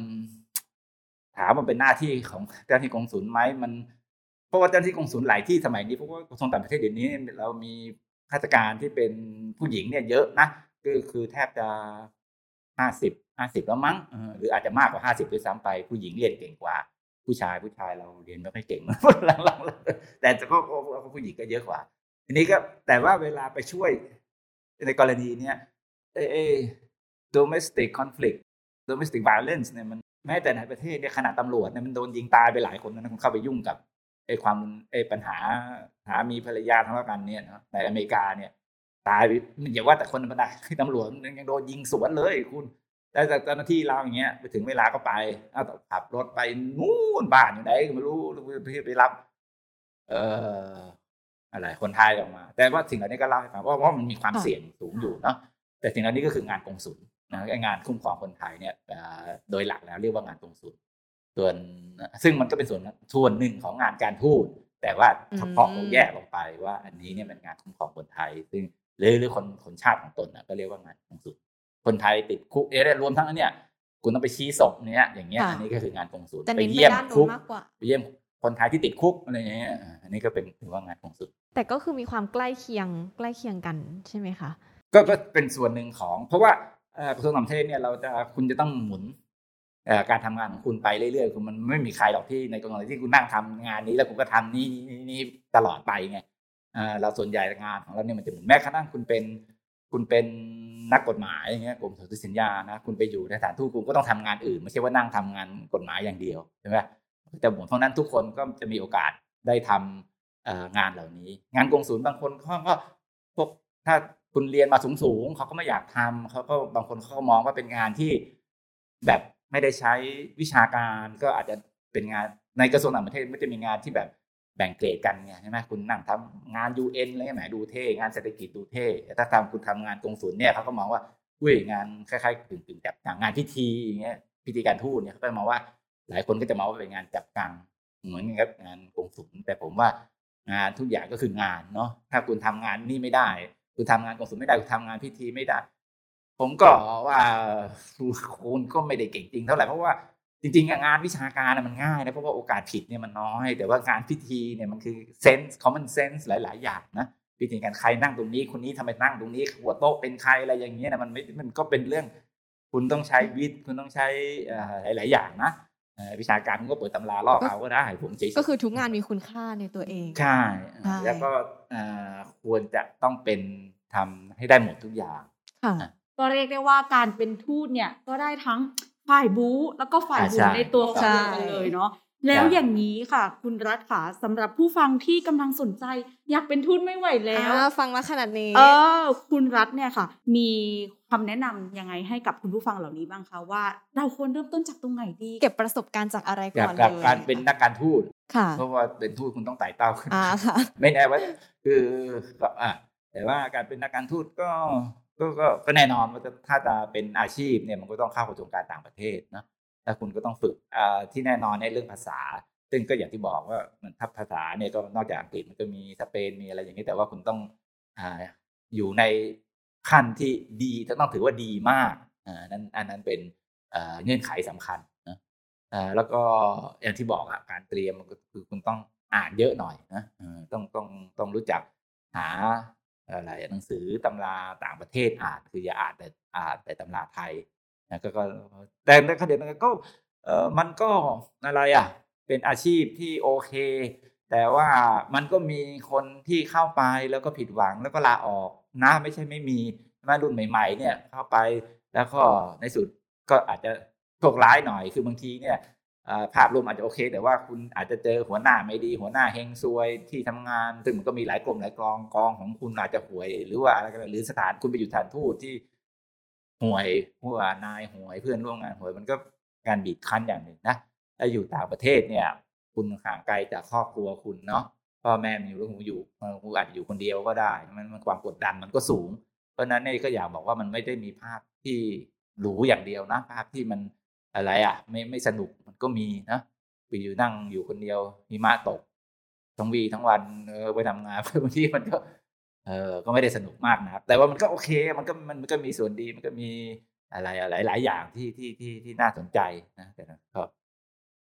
ถามว่าเป็นหน้าที่ของเจ้าหน้าที่กองสุลไหมมันเพราะว่าเจ้าหน้าที่กองสุลหลายที่สมัยนี้เพราะว่ากระทรวงต่างประเทศเดี๋ยวนี้เรามี ข้าราชการที่เป็นผู้หญิงเนี่ยเยอะนะก็คือแทบจะห้าสิบห้าสิบแล้วมั้งหรืออาจจะมากกว่าห้าสิบด้วยซ้ำไป ผู้หญิงเรียนเก่งกว่า ผู้ชายผู้ชายเราเรียนไม่ค่อยเก่งหลังๆแต่ก็ก็ก็ผู้หญิงก็เยอะกว่า ทีนี้ก็แต่ว่าเวลาไปช่วยในกรณีเนี้ยเอเอ domestic conflict domestic violence เนี่ยมันแม้แต่ในประเทศเนี่ยขนาดตำรวจเนี่ยมันโดนยิงตายไปหลายคนนะคุณเข้าไปยุ่งกับ ไอ้ความไอ้ปัญหาสามีภรรยาทะเลาะกันเนี่ยนะในอเมริกาเนี่ยตายไปอย่าว่าแต่คนธรรมดาตำรวจยังโดนยิงสวนเลยคุณแล้วจากเจ้าหน้าที่เราอย่างเงี้ยไปถึงเวลาก็ไปเอาขับรถไปนู่นบ้านอยู่ไหนก็ไม่รู้ไปรับ เอออะไรคนไทยออกมา แต่ว่าสิ่งเหล่านี้ก็เล่าให้ฟังว่าว่ามันมีความเสี่ยงสูงอยู่เนาะแต่สิ่งเหล่านี้ก็คืองานกงสุลนะงานคุ้มครองคนไทยเนี่ยโดยหลักแล้วเรียกว่างานกงสุล ส่วนซึ่งมันก็เป็นส่วนส่วนหนึ่งของงานการทูตแต่ว่าเฉพาะแยกลงไปว่าอันนี้เนี่ยเป็นงานคุ้มครองคนไทย ซึ่งหรือหรือคนคนชาติของตนก็เรียกว่างานกงสุลคนไทยติดคุกเอเรรวมทั้งนั้นเนี่ยคุณต้องไปชี้ศพเนี่ยอย่างเงี้ยอันนี้ก็คืองานกงสุลไปเยี่ยมคุกไปเยี่ยมคนไทยที่ติดคุกอะไรอย่างเงี้ยอันนี้ก็เป็นถือว่างานกงสุลแต่ก็คือมีความใกล้เคียงใกล้เคียงกันใช่ไหมคะก็ก็เป็นส่วนหนึ่งของ เพราะว่ากระทรวงต่างประเทศเนี่ยเราจะคุณจะต้องหมุน การทำงานของคุณไปเรื่อยๆคือมันไม่มีใครหรอกที่ในกรณีที่คุณนั่งทำงานนี้แล้วคุณก็ทำนี่นี่ตลอดไปไงเราส่วนใหญ่งานของเราเนี่ยมันจะเหมือนแม้กระทั่งคุณเป็น คุณเป็นนักกฎหมายอย่างเงี้ยกรมสนธิสัญญานะคุณไปอยู่ในสถานทูตคุณก็ต้องทำงานอื่นไม่ใช่ว่านั่งทำงานกฎหมายอย่างเดียวใช่ไหมแต่หมดเพราะนั้นทุกคนก็จะมีโอกาสได้ทำงานเหล่านี้ งานกงศูนย์บางคนเขาก็พวกถ้าคุณเรียนมาสูงๆเขาก็ไม่อยากทำเขาก็บางคนเขาก็มองว่าเป็นงานที่แบบ ไม่ได้ใช้วิชาการก็อาจจะเป็นงานในกระทรวงต่างประเทศไม่ได้มีงานที่แบบแบ่งเกรดกันไงใช่ไหมคุณนั่งทำงาน UN อะไรไหมดูเท่งานเศรษฐกิจดูเท่แต่ถ้าทำคุณทำงานกงสุลเนี่ยเขาก็มองว่าอุ้ยงานคล้ายๆกึ่งๆจับงานพิธีอย่างเงี้ยพิธีการทูตเนี่ยเขาก็มองว่าหลายคนก็จะมองว่าเป็นงานจับกังเหมือนกับงานกงสุลแต่ผมว่างานทุกอย่างก็คืองานเนาะถ้าคุณทำงานนี่ไม่ได้ คุณทำงานกงสุลไม่ได้คุณทำงานพิธีไม่ได้ ผมก็ว่าคุณก็ไม่ได้เก่งจริงเท่าไหร่เพราะว่าจริงๆงานวิชาการมันง่ายนะเพราะว่าโอกาสผิดเนี่ยมันน้อย แต่ว่างานพิธีเนี่ยมันคือเซนส์คอมมอนเซนส์หลาย ๆ อย่างนะพิธีการใครนั่งตรงนี้คนนี้ทำไมนั่งตรงนี้หัวโต๊ะเป็นใครอะไรอย่างเงี้ยนะมันไม่มันก็เป็นเรื่อง คุณต้องใช้วิทย์คุณต้องใช้หลาย ๆ อย่างนะวิชาการคุณก็เปิดตำราลอกเอาก็ได้ผมจก็คือทุกงานมีคุณค่าในตัวเองใช่แล้วก็ควรจะต้องเป็นทำให้ได้หมดทุกอย่าง ก็เรียกได้ว่าการเป็นทูตเนี่ยก็ได้ทั้งฝ่ายบู๊แล้วก็ฝ่ายบุญในตัวของเดียวกันเลยเนาะแล้วอย่างนี้ค่ะ คุณรัฐค่ะสำหรับผู้ฟังที่กำลังสนใจ อยากเป็นทูตไม่ไหวแล้วฟังมาขนาดนี้ เออ คุณรัฐเนี่ยค่ะ มีคำแนะนํำยังไงให้กับคุณผู้ฟังเหล่านี้บ้างคะว่า เราควรเริ่มต้นจากตรงไหนดี เก็บประสบการณ์จากอะไรก่อนเลยการเป็นนักการทูตค่ะเพราะว่าเป็นทูตคุณต้องไต่เต้าขึ้นอ่าค่ะไม่แน่ว่าคืออ่าแต่ว่าการเป็นนักการทูตก็ก็ก็แน่นอนว่าถ้าจะเป็นอาชีพเนี่ยมันก็ต้องเข้ากระทรวงการต่างประเทศนะแล้วคุณก็ต้องฝึกที่แน่นอนในเรื่องภาษา ซึ่งก็อย่างที่บอกว่ามันทับภาษาเนี่ยก็นอกจากอังกฤษมันก็มีสเปนมีอะไรอย่างนี้แต่ว่าคุณต้องออยู่ในขั้นที่ดีต้องถือว่าดีมากอ่านั้นอันนั้นเป็นเงื่อนไขสำคัญนะแล้วก็อย่างที่บอกอะการเตรียมก็คือคุณต้องอ่านเยอะหน่อยนะต้องต้องต้องรู้จักหา อะไรหนังสือตำราต่างประเทศอ่านคืออย่าอ่านแต่อ่านแต่ตำราไทยนะก็ก็แต่ในขณะเดียวกันก็เออมันก็อะไรอะ เป็นอาชีพที่โอเค แต่ว่ามันก็มีคนที่เข้าไปแล้วก็ผิดหวังแล้วก็ลาออกนะไม่ใช่ไม่มีมารุ่นใหม่ ๆ เนี่ยเข้าไปแล้วก็ในสุดก็อาจจะโชคร้ายหน่อยคือบางทีเนี่ย ภาพรวมอาจจะโอเค แต่ว่าคุณอาจจะเจอหัวหน้าไม่ดีหัวหน้าเฮงซวยที่ทำงาน ซึ่งมันก็มีหลายกลุ่มหลายกองกองของคุณอาจจะห่วย หรือว่าอะไรกันหรือสถานคุณไปอยู่สถานทูตที่ห่วยหัวนายห่วยเพื่อนร่วมงานห่วยมันก็การบีบคั้นอย่างหนึ่งนะถ้าอยู่ต่างประเทศเนี่ย คุณห่างไกลจากครอบครัวคุณเนาะพ่อแม่มีอยู่แล้วคุณอยู่คุณอาจจะอยู่คนเดียวก็ได้ มันมันความกดดันมันก็สูง เพราะนั้นเนี่ก็อยากบอกว่ามันไม่ได้มีภาพที่หรูอย่างเดียวนะภาพที่มัน อะไรอะ ไม่ไม่สนุกมันก็มีนะไปอยู่นั่งอยู่คนเดียวมีมาตก ทั้งวีทั้งวันเออไปทำงานบางทีมันก็ เออก็ไม่ได้สนุกมากนะครับ แต่ว่ามันก็โอเค มันก็มันก็มีส่วนดีมันก็มีอะไรหลายหลายอย่างที่ที่ที่ที่น่าสนใจนะแต่ก็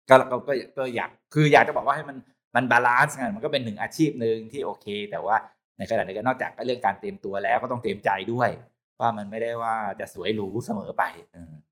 ก็เราก็ก็อยากคืออยากจะบอกว่าให้มันมัน balance กันมันก็เป็นหนึ่งอาชีพหนึ่งที่โอเค แต่ว่าในขณะเดียวกันนอกจากเรื่องการเตรียมตัวแล้วก็ต้องเตรียมใจด้วย ว่ามันไม่ได้ว่าจะสวยหรูเสมอไป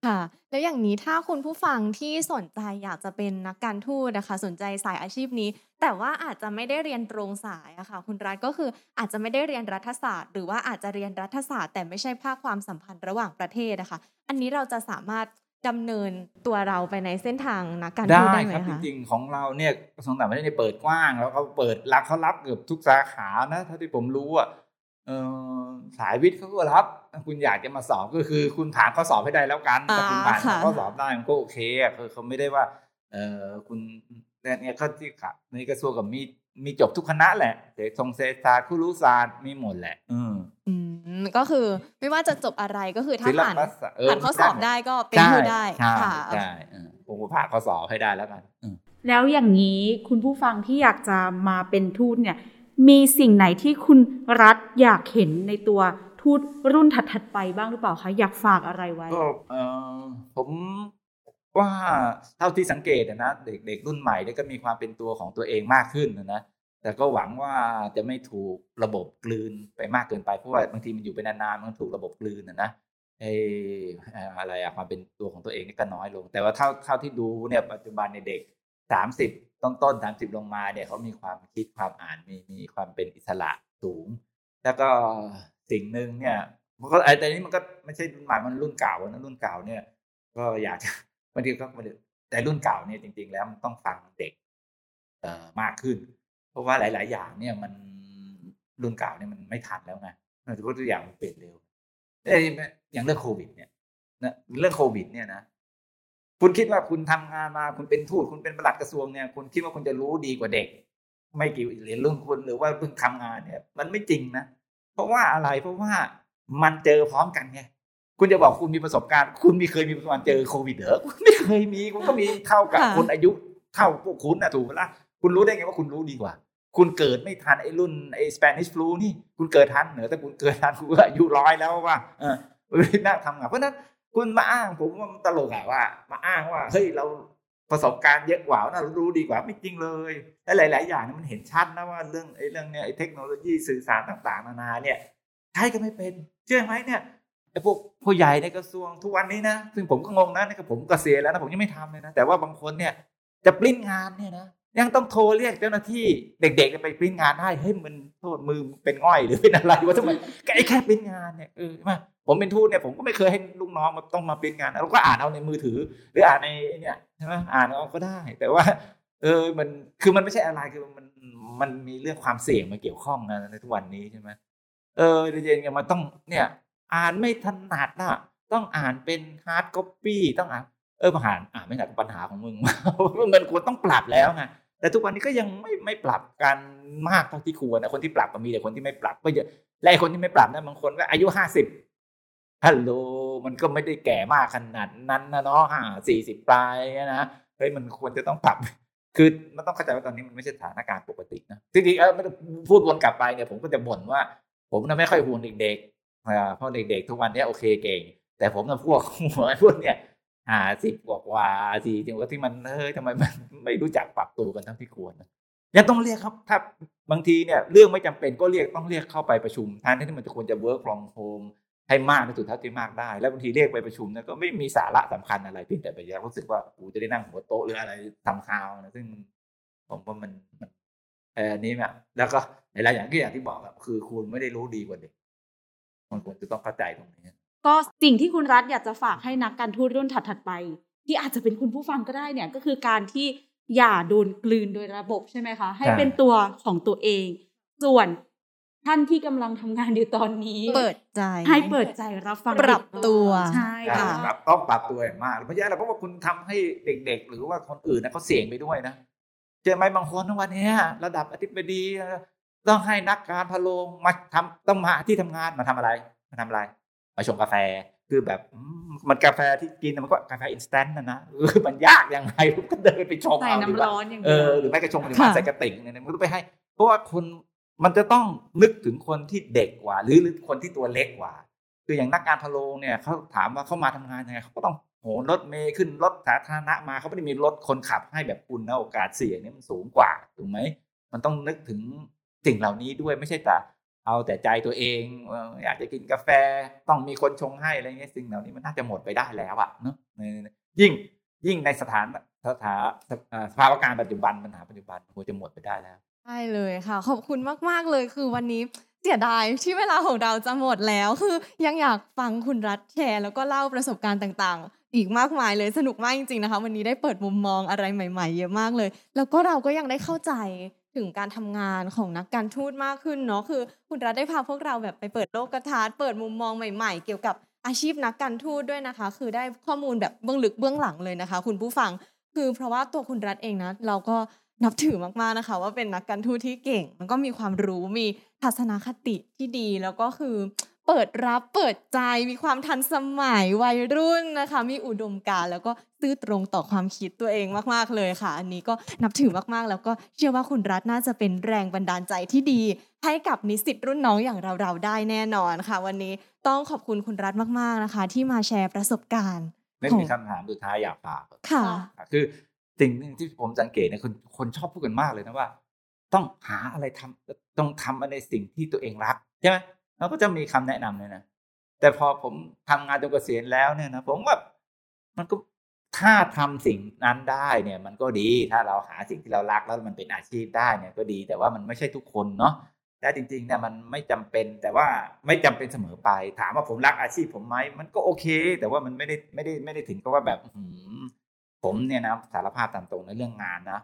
ค่ะ แล้วอย่างนี้ถ้าคุณผู้ฟังที่สนใจอยากจะเป็นนักการทูตนะคะ สนใจสายอาชีพนี้ แต่ว่าอาจจะไม่ได้เรียนตรงสายอะค่ะ คุณรัฐก็คืออาจจะไม่ได้เรียนรัฐศาสตร์ หรือว่าอาจจะเรียนรัฐศาสตร์ แต่ไม่ใช่ภาคความสัมพันธ์ระหว่างประเทศนะคะ อันนี้เราจะสามารถดำเนินตัวเราไปในเส้นทางนักการทูตได้ไหมคะจริงๆของเราเนี่ยกระทรวงต่างประเทศเปิดกว้าง แล้วเขาเปิดรับเขารับเกือบทุกสาขานะเท่าที่ผมรู้อะเออ สายวิทย์เขาก็รับคุณอยากจะมาสอบก็คือ คุณผ่านข้อสอบให้ได้แล้วกันถ้าคุณผ่านข้อสอบได้มันก็โอเคอะคือเขาไม่ได้ว่า เออคุณเนี่ยเขาที่ขับในกระทรวงกับมีมีจบทุกคณะแหละเศรษฐศาสตร์ศาสตร์คุรุศาสตร์มีหมดแหละอืมอืมก็คือไม่ว่าจะจบอะไรก็คือถ้าศิลผ่านปศาสตร์เผ่านข้อสอบได้ก็เป็นผู้ได้ใช่ค่ะใช่เออผมก็ผ่านข้อสอบให้ได้แล้วกันอืมแล้วอย่างนี้คุณผู้ฟังที่อยากจะมาเป็นทูตเนี่ย มีสิ่งไหนที่คุณรัฐอยากเห็นในตัวทูตรุ่นถัดๆไปบ้างหรือเปล่าคะ อยากฝากอะไรไว้ก็ผมว่าเท่าที่สังเกตนะเด็กเด็กรุ่นใหม่เนี่ยก็มีความเป็นตัวของตัวเองมากขึ้นนะแต่ก็หวังว่าจะไม่ถูกระบบกลืนไปมากเกินไปเพราะว่าบางทีมันอยู่ไปนานๆมันถูกระบบกลืนนะนะไอเอออะไรอะความเป็นตัวของตัวเองนี่ก็น้อยลง แต่ว่าเท่าเท่าที่ดูเนี่ยปัจจุบันในเด็ก สามสิบต้นต้นสามสิบลงมาเนี่ยเขามีความคิดความอ่านมีมีความเป็นอิสระสูง แล้วก็สิ่งหนึ่งเนี่ยมันก็ไอ้แต่นี้มันก็ไม่ใช่รุ่นใหม่มันรุ่นเก่านะรุ่นเก่าเนี่ย ก็อยากจะบางทีก็ม่ได้แต่รุ่นเก่าเนี่ยจริง ๆ แล้วมันต้องฟังเด็กเอ่อมากขึ้น เพราะว่าหลาย ๆ อย่างเนี่ยมันรุ่นเก่าเนี่ยมันไม่ทันแล้วไงถือว่าตัวอย่างมันเปลี่ยนเร็วเอ้อย่างเรื่องโควิดเนี่ยนะเรื่องโควิดเนี่ยนะ คุณคิดว่าคุณทำงานมาคุณเป็นทูตคุณเป็นประหลัดกระทรวงเนี่ยคุณคิดว่าคุณจะรู้ดีกว่าเด็ก ไม่กี่เหรียญรุ่นคุณหรือว่าเพิ่งทำงานเนี่ย มันไม่จริงนะเพราะว่าอะไรเพราะว่ามันเจอพร้อมกันไงคุณจะบอกคุณมีประสบการณ์ คุณมีเคยมีประสบการณ์เจอโควิดเหรอคุณไม่เคยมีคุณก็มีเท่ากับค่ะคนอายุเท่าพวกคุณนะถูกไหมล่ะคุณรู้ได้ไงว่าคุณรู้ดีกว่า คุณเกิดไม่ทันไอ้รุ่นไอ้สเปนิชฟลูนี่ คุณเกิดทันเหรอแต่คุณเกิดทันคุณก็อายุร้อยแล้วว่าเออไม่น่าทำงานเพราะฉะนั้น คุณมาอ้างผมว่ามันตลกอะว่า มาอ้างว่าเฮ้ยเราประสบการณ์เยอะกว่าน่ารู้ดีกว่าไม่จริงเลยและหลาย ๆ อย่างมันเห็นชัดนะว่าเรื่องไอ้เรื่องเนี้ยไอ้เทคโนโลยีสื่อสารต่าง ๆ นานาเนี่ยใช้ก็ไม่เป็นเชื่อไหมเนี่ยไอ้พวกผู้ใหญ่ในกระทรวงทุกวันนี้นะซึ่งผมก็งงนะนี่ก็ผมเกษียแล้วนะผมยังไม่ทำเลยนะแต่ว่าบางคนเนี่ยจะปริ้นงานเนี่ยนะยังต้องโทรเรียกเจ้าหน้าที่เด็กๆไปปริ้นงานให้เฮ้ยมันโทษมือเป็นง่อยหรือเป็นอะไรวะทำไมไอ้แค่ปริ้นงานเนี่ยเออใช่ไหม ผมเป็นทูตเนี่ยผมก็ไม่เคยให้ลูกน้องมาต้องมาปริ้นงานเราก็อ่านเอาในมือถือ หรืออ่านในเนี่ยใช่ไหมอ่านเอาก็ได้ แต่ว่า เออมันคือมันไม่ใช่อะไรคือมันมันมีเรื่องความเสี่ยงมาเกี่ยวข้องนะในทุกวันนี้ใช่ไหมเออเย็นๆมันต้องเนี่ย อ่านไม่ถนัดนะต้องอ่านเป็น hard copy ต้องอ่านเออผ่านอ่านไม่ถนัดปัญหาของมึงมันควรต้องปรับแล้วไงแต่ทุกวันนี้ก็ยังไม่ไม่ปรับกันมากเท่าที่ควรนะคนที่ปรับก็มีแต่คนที่ไม่ปรับก็เยอะและไอ้คนที่ไม่ปรับนะบางคนก็อายุห้าสิบ ฮัลโหลมันก็ไม่ได้แก่มากขนาดนั้นนะเนาะห้าสี่สิบปลายนะเฮ้ยมันควรจะต้องปรับ คือมันต้องเข้าใจว่าตอนนี้มันไม่ใช่สถานการณ์ปกตินะจริงๆเออไม่ต้องพูดวนกลับไปเนี่ยผมก็จะบ่นว่า ผมน่ะไม่ค่อยห่วงเด็กๆเพราะเด็กๆทุกวันนี้โอเคเก่ง แต่ผมน่ะพวกหัวพวกเนี้ยอ่าสิบกว่ากว่าสี่สิบกว่าที่มันเฮ้ยทำไมมันไม่รู้จักปรับตัวกันเท่าที่ควรยังต้องเรียกครับถ้าบางทีเนี่ยเรื่องไม่จำเป็นก็เรียกต้องเรียกเข้าไปประชุมแทนที่มันจะควรจะ work from home ให้มากที่สุดเท่าที่มากได้ แล้วบางทีเรียกไปประชุมเนี่ยก็ไม่มีสาระสำคัญอะไรเพียงแต่ไปอยากรู้สึกว่ากูจะได้นั่งหัวโต๊ะหรืออะไรทำข่าวนะซึ่งผมว่ามันมันเอออันนี้เนี่ยแล้วก็หลายๆอย่างที่อย่างที่บอกอะคือคุณไม่ได้รู้ดีกว่าเด็กมันควรจะต้องเข้าใจตรงนี้ก็สิ่งที่คุณรัฐอยากจะฝากให้นักการทูตรุ่นถัดๆไป ที่อาจจะเป็นคุณผู้ฟังก็ได้เนี่ย ก็คือการที่อย่าโดนกลืนโดยระบบใช่ไหมคะ ให้ใช่เป็นตัวของตัวเอง ส่วน ท่านที่กำลังทำงานอยู่ตอนนี้ เปิดใจ ให้เปิดใจรับฟังปรับตัวใช่ใช่ค่ะปรับต้องปรับตัวอย่างมากเพราะฉะนั้นเพราะว่าคุณทำให้เด็ก ๆ หรือว่าคนอื่นนะเขาเสี่ยงไปด้วยนะเจอไหมบางคนทุกวันเนี้ยระดับอธิบดีต้องให้นักการภารโรงมาทำต้องมาที่ทำงานมาทำอะไร มาทำอะไร มาชงกาแฟคือแบบอืมมันกาแฟที่กินมันก็กาแฟ instant นะนะเออมันยากยังไงผมก็เดินไปชงใส่เอาน้ำดีกว่าร้อนอย่างเอเดียวอหรือไม่ก็ชงหรือมาค่ะใส่กระติ่งเนี่ยมันก็ต้องไปให้ เพราะว่าคน มันจะต้องนึกถึงคนที่เด็กกว่า หรือหรือคนที่ตัวเล็กกว่า คืออย่างนักการพะโลงเนี่ยเขาถามว่าเขามาทำงานยังไงเขาก็ต้องโหนรถเมย์ขึ้นรถสาธารณะมาเขาไม่ได้มีรถคนขับให้แบบคุณนะโอกาสเสี่ยงนี่มันสูงกว่าถูกไหมมันต้องนึกถึงสิ่งเหล่านี้ด้วยไม่ใช่แต่เอาแต่ใจตัวเองอยากจะกินกาแฟต้องมีคนชงให้อะไรเงี้ยสิ่งเหล่านี้มันน่าจะหมดไปได้แล้วอะเนาะยิ่งยิ่งในสถานสถานสภาวะการปัจจุบันปัญหาปัจจุบันควรจะหมดไปได้แล้ว ใช่เลยค่ะ ขอบคุณมาก ๆ เลยคือวันนี้เสียดายที่เวลาของเราจะหมดแล้วคือยังอยากฟังคุณรัฐแชร์ แล้วก็เล่าประสบการณ์ต่าง ๆ อีกมากมายเลยสนุกมากจริง ๆ นะคะ วันนี้ได้เปิดมุมมองอะไรใหม่ ๆ เยอะมากเลย แล้วก็เราก็ยังได้เข้าใจถึงการทำงานของนักการทูตมากขึ้นเนาะคือ คุณรัฐได้พาพวกเราแบบไปเปิดโลกทัศน์เปิดมุมมองใหม่ ๆ เกี่ยวกับอาชีพนักการทูตด้วยนะคะ คือได้ข้อมูลแบบเบื้องลึกเบื้องหลังเลยนะคะ คุณผู้ฟังคือเพราะว่าตัวคุณรัฐเองนะ เราก็ นับถือมากๆนะคะ ว่าเป็นนักการทูตที่เก่ง มันก็มีความรู้มีทัศนคติที่ดีแล้วก็คือ เปิดรับเปิดใจมีความทันสมัยวัยรุ่นนะคะ มีอุดมการณ์แล้วก็ซื่อตรงต่อความคิดตัวเองมากๆเลยค่ะ อันนี้ก็นับถือมากๆ แล้วก็เชื่อว่าคุณรัฐน่าจะเป็นแรงบันดาลใจที่ดี ให้กับนิสิตรุ่นน้องอย่างเราๆได้แน่นอนค่ะ วันนี้ต้องขอบคุณคุณรัฐมากๆนะคะ ที่มาแชร์ประสบการณ์ไม่ของมีคำถามสุดท้ายอยากฝากค่ะ คือ สิ่งหนึ่งที่ผมสังเกตเนี่ยคนคนชอบพูดกันมากเลยนะว่า ต้องหาอะไรทำต้องทำอะไรสิ่งที่ตัวเองรักใช่ไหมเราก็จะมีคำแนะนำเลยนะแต่พอผมทำงานจนเกษียณแล้วเนี่ยนะผมว่ามันก็ถ้าทำสิ่งนั้นได้เนี่ย มันก็ดีถ้าเราหาสิ่งที่เรารักแล้วมันเป็นอาชีพได้เนี่ยก็ดี แต่ว่ามันไม่ใช่ทุกคนเนาะแต่จริงๆเนี่ยมันไม่จำเป็นแต่ว่าไม่จำเป็นเสมอไป ถามว่าผมรักอาชีพผมไหมมันก็โอเค แต่ว่ามันไม่ได้ไม่ได้ไม่ได้ถึงกับว่าแบบหืม ผมเนี่ยนะสารภาพตามตรงในเรื่องงานนะ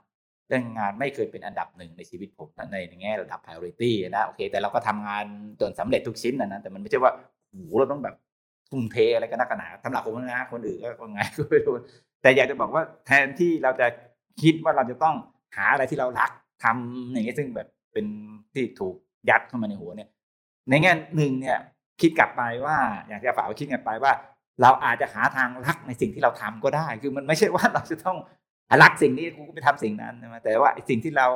เรื่องงานไม่เคยเป็นอันดับหนึ่งในชีวิตผมในในแง่ระดับ priority นะโอเค แต่เราก็ทำงานจนสำเร็จทุกชิ้นนะนะแต่มันไม่ใช่ว่าโหเราต้องแบบทุ่มเทอะไรกันนักหนาสำหรับผมนะคนอื่นก็ไงก็ไม่รู้แต่อยากจะบอกว่าแทนที่เราจะคิดว่าเราจะต้องหาอะไรที่เรารักทำอย่างเงี้ยซึ่งแบบเป็นที่ถูกยัดเข้ามาในหัวเนี่ย ในแง่หนึ่งเนี่ยคิดกลับไปว่าอยากจะฝากไว้คิดกลับไปว่า เราอาจจะหาทางรักในสิ่งที่เราทำก็ได้ คือมันไม่ใช่ว่าเราจะต้องรักสิ่งนี้กูก็ไปทำสิ่งนั้นใช่ไหมแต่ว่าสิ่งที่เรา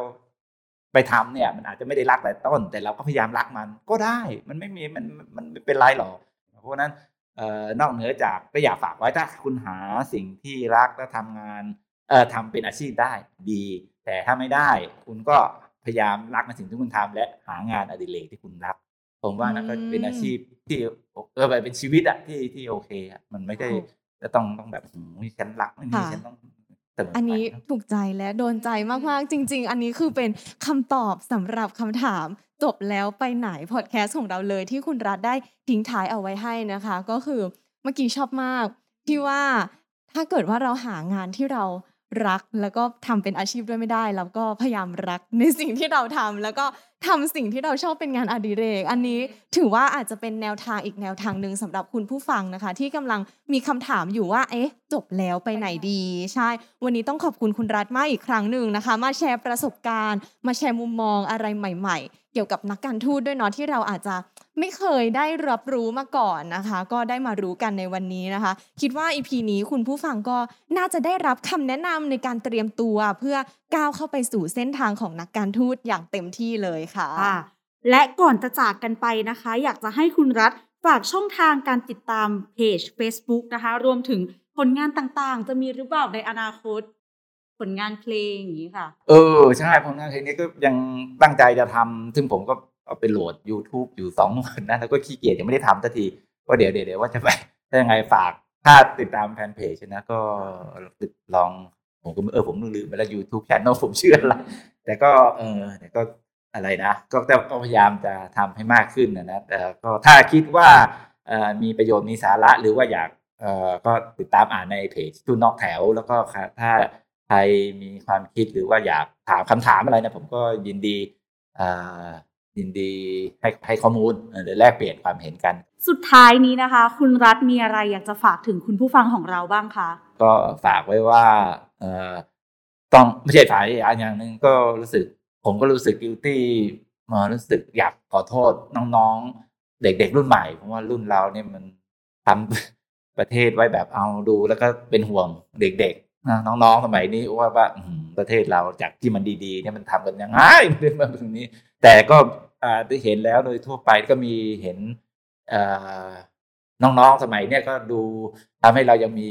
ไปทำเนี่ย มันอาจจะไม่ได้รักแต่ต้น แต่เราก็พยายามรักมันก็ได้ มันไม่มีมันมันไม่เป็นไรหรอกเพราะนั้นเอ่อนอกเหนือจากก็อยากฝากไว้ถ้าคุณหาสิ่งที่รักและทำงานเอ่อทำเป็นอาชีพได้ดี แต่ถ้าไม่ได้ คุณก็พยายามรักในสิ่งที่คุณทำและหางานอดิเรกที่คุณรัก ผมว่านั่นก็เป็นอาชีพที่เออเป็นชีวิตอะที่ที่โอเคอะมันไม่ได้จะต้องต้องแบบหืมฉันรักไม่มีค่ะฉันต้องเสมอไปอันนี้เนอะถูกใจและโดนใจมากๆ จริง ๆ อันนี้คือเป็นคำตอบสำหรับคำถามจบแล้วไปไหนพอดแคสต์ของเราเลยที่คุณรัฐได้ทิ้งท้ายเอาไว้ให้นะคะ ก็คือเมื่อกี้ชอบมาก ที่ว่าถ้าเกิดว่าเราหางานที่เรารักแล้วก็ทำเป็นอาชีพด้วยไม่ได้เราก็พยายามรักในสิ่งที่เราทำแล้วก็ ทำสิ่งที่เราชอบเป็นงานอดิเรก อันนี้ถือว่าอาจจะเป็นแนวทางอีกแนวทางหนึ่งสำหรับคุณผู้ฟังนะคะ ที่กำลังมีคำถามอยู่ว่า เอ๊ะ จบแล้วไปไหนดี ใช่ วันนี้ต้องขอบคุณคุณรัฐมากอีกครั้งหนึ่งนะคะ มาแชร์ประสบการณ์ มาแชร์มุมมองอะไรใหม่ ๆ เกี่ยวกับนักการทูตด้วยเนาะที่เราอาจจะ ไม่เคยได้รับรู้มาก่อนนะคะ ก็ได้มารู้กันในวันนี้นะคะ คิดว่าอีพีนี้คุณผู้ฟังก็น่าจะได้รับคำแนะนำในการเตรียมตัวเพื่อก้าวเข้าไปสู่เส้นทางของนักการทูตอย่างเต็มที่เลยค่ะค่ะ และก่อนจะจากกันไปนะคะ อยากจะให้คุณรัฐฝากช่องทางการติดตามเพจ Facebook นะคะ รวมถึงผลงานต่างๆ จะมีหรือเปล่าในอนาคต ผลงานเพลงอย่างนี้ค่ะ เออ ใช่ผลงานเพลงนี้ก็ยังตั้งใจจะทำซึ่งผมก็ เอาไปโหลด YouTube อยู่สองวันนะแล้วก็ขี้เกียจยังไม่ได้ทำสักทีก็เดี๋ยวเดี๋ยวเดี๋ยวว่าจะไปถ้ายังไงฝากถ้าติดตามแฟนเพจนะก็ติดลองผมก็เออผมลืมไปแล้ว YouTube Channel ผมชื่ออะไรแต่ก็เออแต่ก็อะไรนะ ก็แต่ก็พยายามจะทำให้มากขึ้นนะนะแต่ก็ถ้าคิดว่าเออมีประโยชน์มีสาระหรือว่าอยากเอ่อก็ติดตามอ่านในเพจทุนนอกแถว แล้วก็ถ้าใครมีความคิดหรือว่าอยากถามคำถามอะไรนะผมก็ยินดีเอ่อ ยินดีให้ให้ข้อมูลเออหรือแลกเปลี่ยนความเห็นกัน สุดท้ายนี้นะคะ คุณรัฐมีอะไรอยากจะฝากถึงคุณผู้ฟังของเราบ้างคะก็ฝากไว้ว่าเออต้องไม่ใช่ฝากอย่างอย่างหนึ่งก็รู้สึก ผมก็รู้สึก guilty มารู้สึกอยากขอโทษน้องๆ เด็กๆรุ่นใหม่เพราะว่ารุ่นเราเนี่ยมันทำประเทศไว้แบบเอาดูแล้วก็เป็นห่วงเด็กๆนะน้องๆสมัยนี้ว่าว่าอื้อหือประเทศเราจากที่มันดีๆเนี่ยมันทำกันยังไงมันเป็นแบบนี้ แต่ก็อ่าได้เห็นแล้วโดยทั่วไปก็มีเห็นเอ่อน้องๆสมัยเนี่ยก็ดูทำให้เรายังมี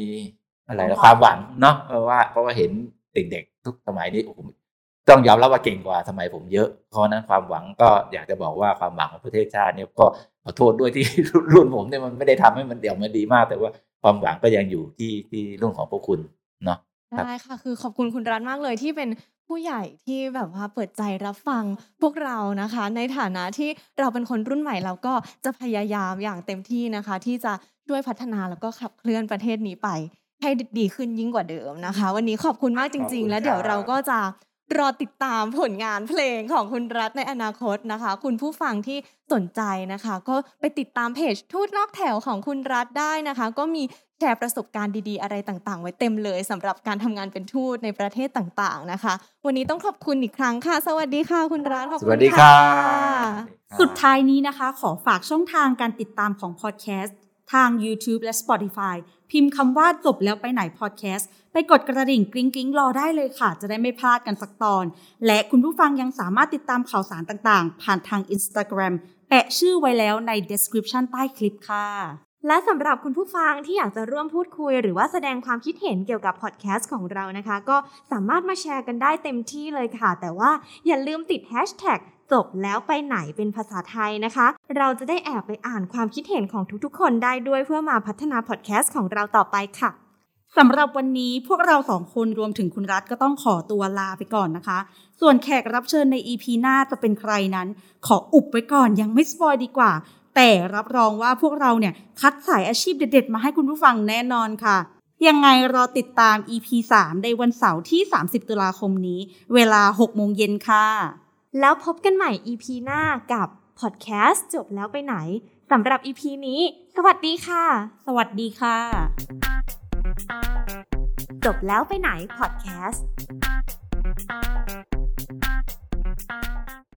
อะไรนะความหวังเนาะเออว่าเพราะว่าเห็นเด็กๆทุกสมัยนี้โอ้โหต้องยอมรับว่าเก่งกว่าสมัยผมเยอะ เพราะฉะนั้นความหวังก็อยากจะบอกว่าความหวังของประเทศชาติเนี่ยก็ขอโทษด้วยที่รุ่นผมเนี่ยมันไม่ได้ทำให้มันเดี่ยวมันดีมาก แต่ว่าความหวังก็ยังอยู่ที่ที่รุ่นของพวกคุณเนาะครับได้ค่ะคือขอบคุณคุณรัฐมากเลยที่เป็น ผู้ใหญ่ที่แบบว่าเปิดใจรับฟังพวกเรานะคะ ในฐานะที่เราเป็นคนรุ่นใหม่เราก็จะพยายามอย่างเต็มที่นะคะ ที่จะช่วยพัฒนาแล้วก็ขับเคลื่อนประเทศนี้ไปให้ดีขึ้นยิ่งกว่าเดิมนะคะ วันนี้ขอบคุณมากจขอบริงคุๆณแล้วเดี๋ยวครับเราก็จะ รอติดตามผลงานเพลงของคุณรัฐในอนาคตนะคะ คุณผู้ฟังที่สนใจนะคะ ก็ไปติดตามเพจทูตนอกแถวของคุณรัฐได้นะคะ ก็มีแชร์ประสบการณ์ดีๆ อะไรต่างๆ ไว้เต็มเลยสำหรับการทำงานเป็นทูตในประเทศต่างๆนะคะ วันนี้ต้องขอบคุณอีกครั้งค่ะ สวัสดีค่ะ คุณรัฐขอบสคุณวัสดีครับสุดท้ายนี้นะคะ ขอฝากช่องทางการติดตามของพอดแคสต์ทาง YouTube และ Spotify พิมพ์คำว่าจบแล้วไปไหนพอดแคสต์ ไปกดกระดิ่งกริ๊งกริ๊งรอได้เลยค่ะ จะได้ไม่พลาดกันสักตอน และคุณผู้ฟังยังสามารถติดตามข่าวสารต่างๆ ผ่านทาง Instagram แปะชื่อไว้แล้วใน description ใต้คลิปค่ะ และสำหรับคุณผู้ฟังที่อยากจะร่วมพูดคุย หรือว่าแสดงความคิดเห็นเกี่ยวกับพอดแคสต์ของเรานะคะ ก็สามารถมาแชร์กันได้เต็มที่เลยค่ะ แต่ว่าอย่าลืมติดแฮชแท็กจบแล้วไปไหนเป็นภาษาไทยนะคะ เราจะได้แอบไปอ่านความคิดเห็นของทุกๆ คนได้ด้วยเพื่อมาพัฒนาพอดแคสต์ของเราต่อไปค่ะ สำหรับวันนี้พวกเราสองคนรวมถึงคุณรัฐก็ต้องขอตัวลาไปก่อนนะคะ ส่วนแขกรับเชิญใน EP หน้าจะเป็นใครนั้น ขออุบไว้ก่อนยังไม่สปอยดีกว่า แต่รับรองว่าพวกเราเนี่ยคัดสายอาชีพเด็ดๆ มาให้คุณผู้ฟังแน่นอนค่ะ ยังไงรอติดตาม EP 3 ในวันเสาร์ที่ 30 ตุลาคมนี้ เวลา 6 โมงเย็นค่ะ แล้วพบกันใหม่ EP หน้ากับพอดแคสต์จบแล้วไปไหนสำหรับ EP นี้ สวัสดีค่ะ สวัสดีค่ะ จบแล้วไปไหนพอดแคสต์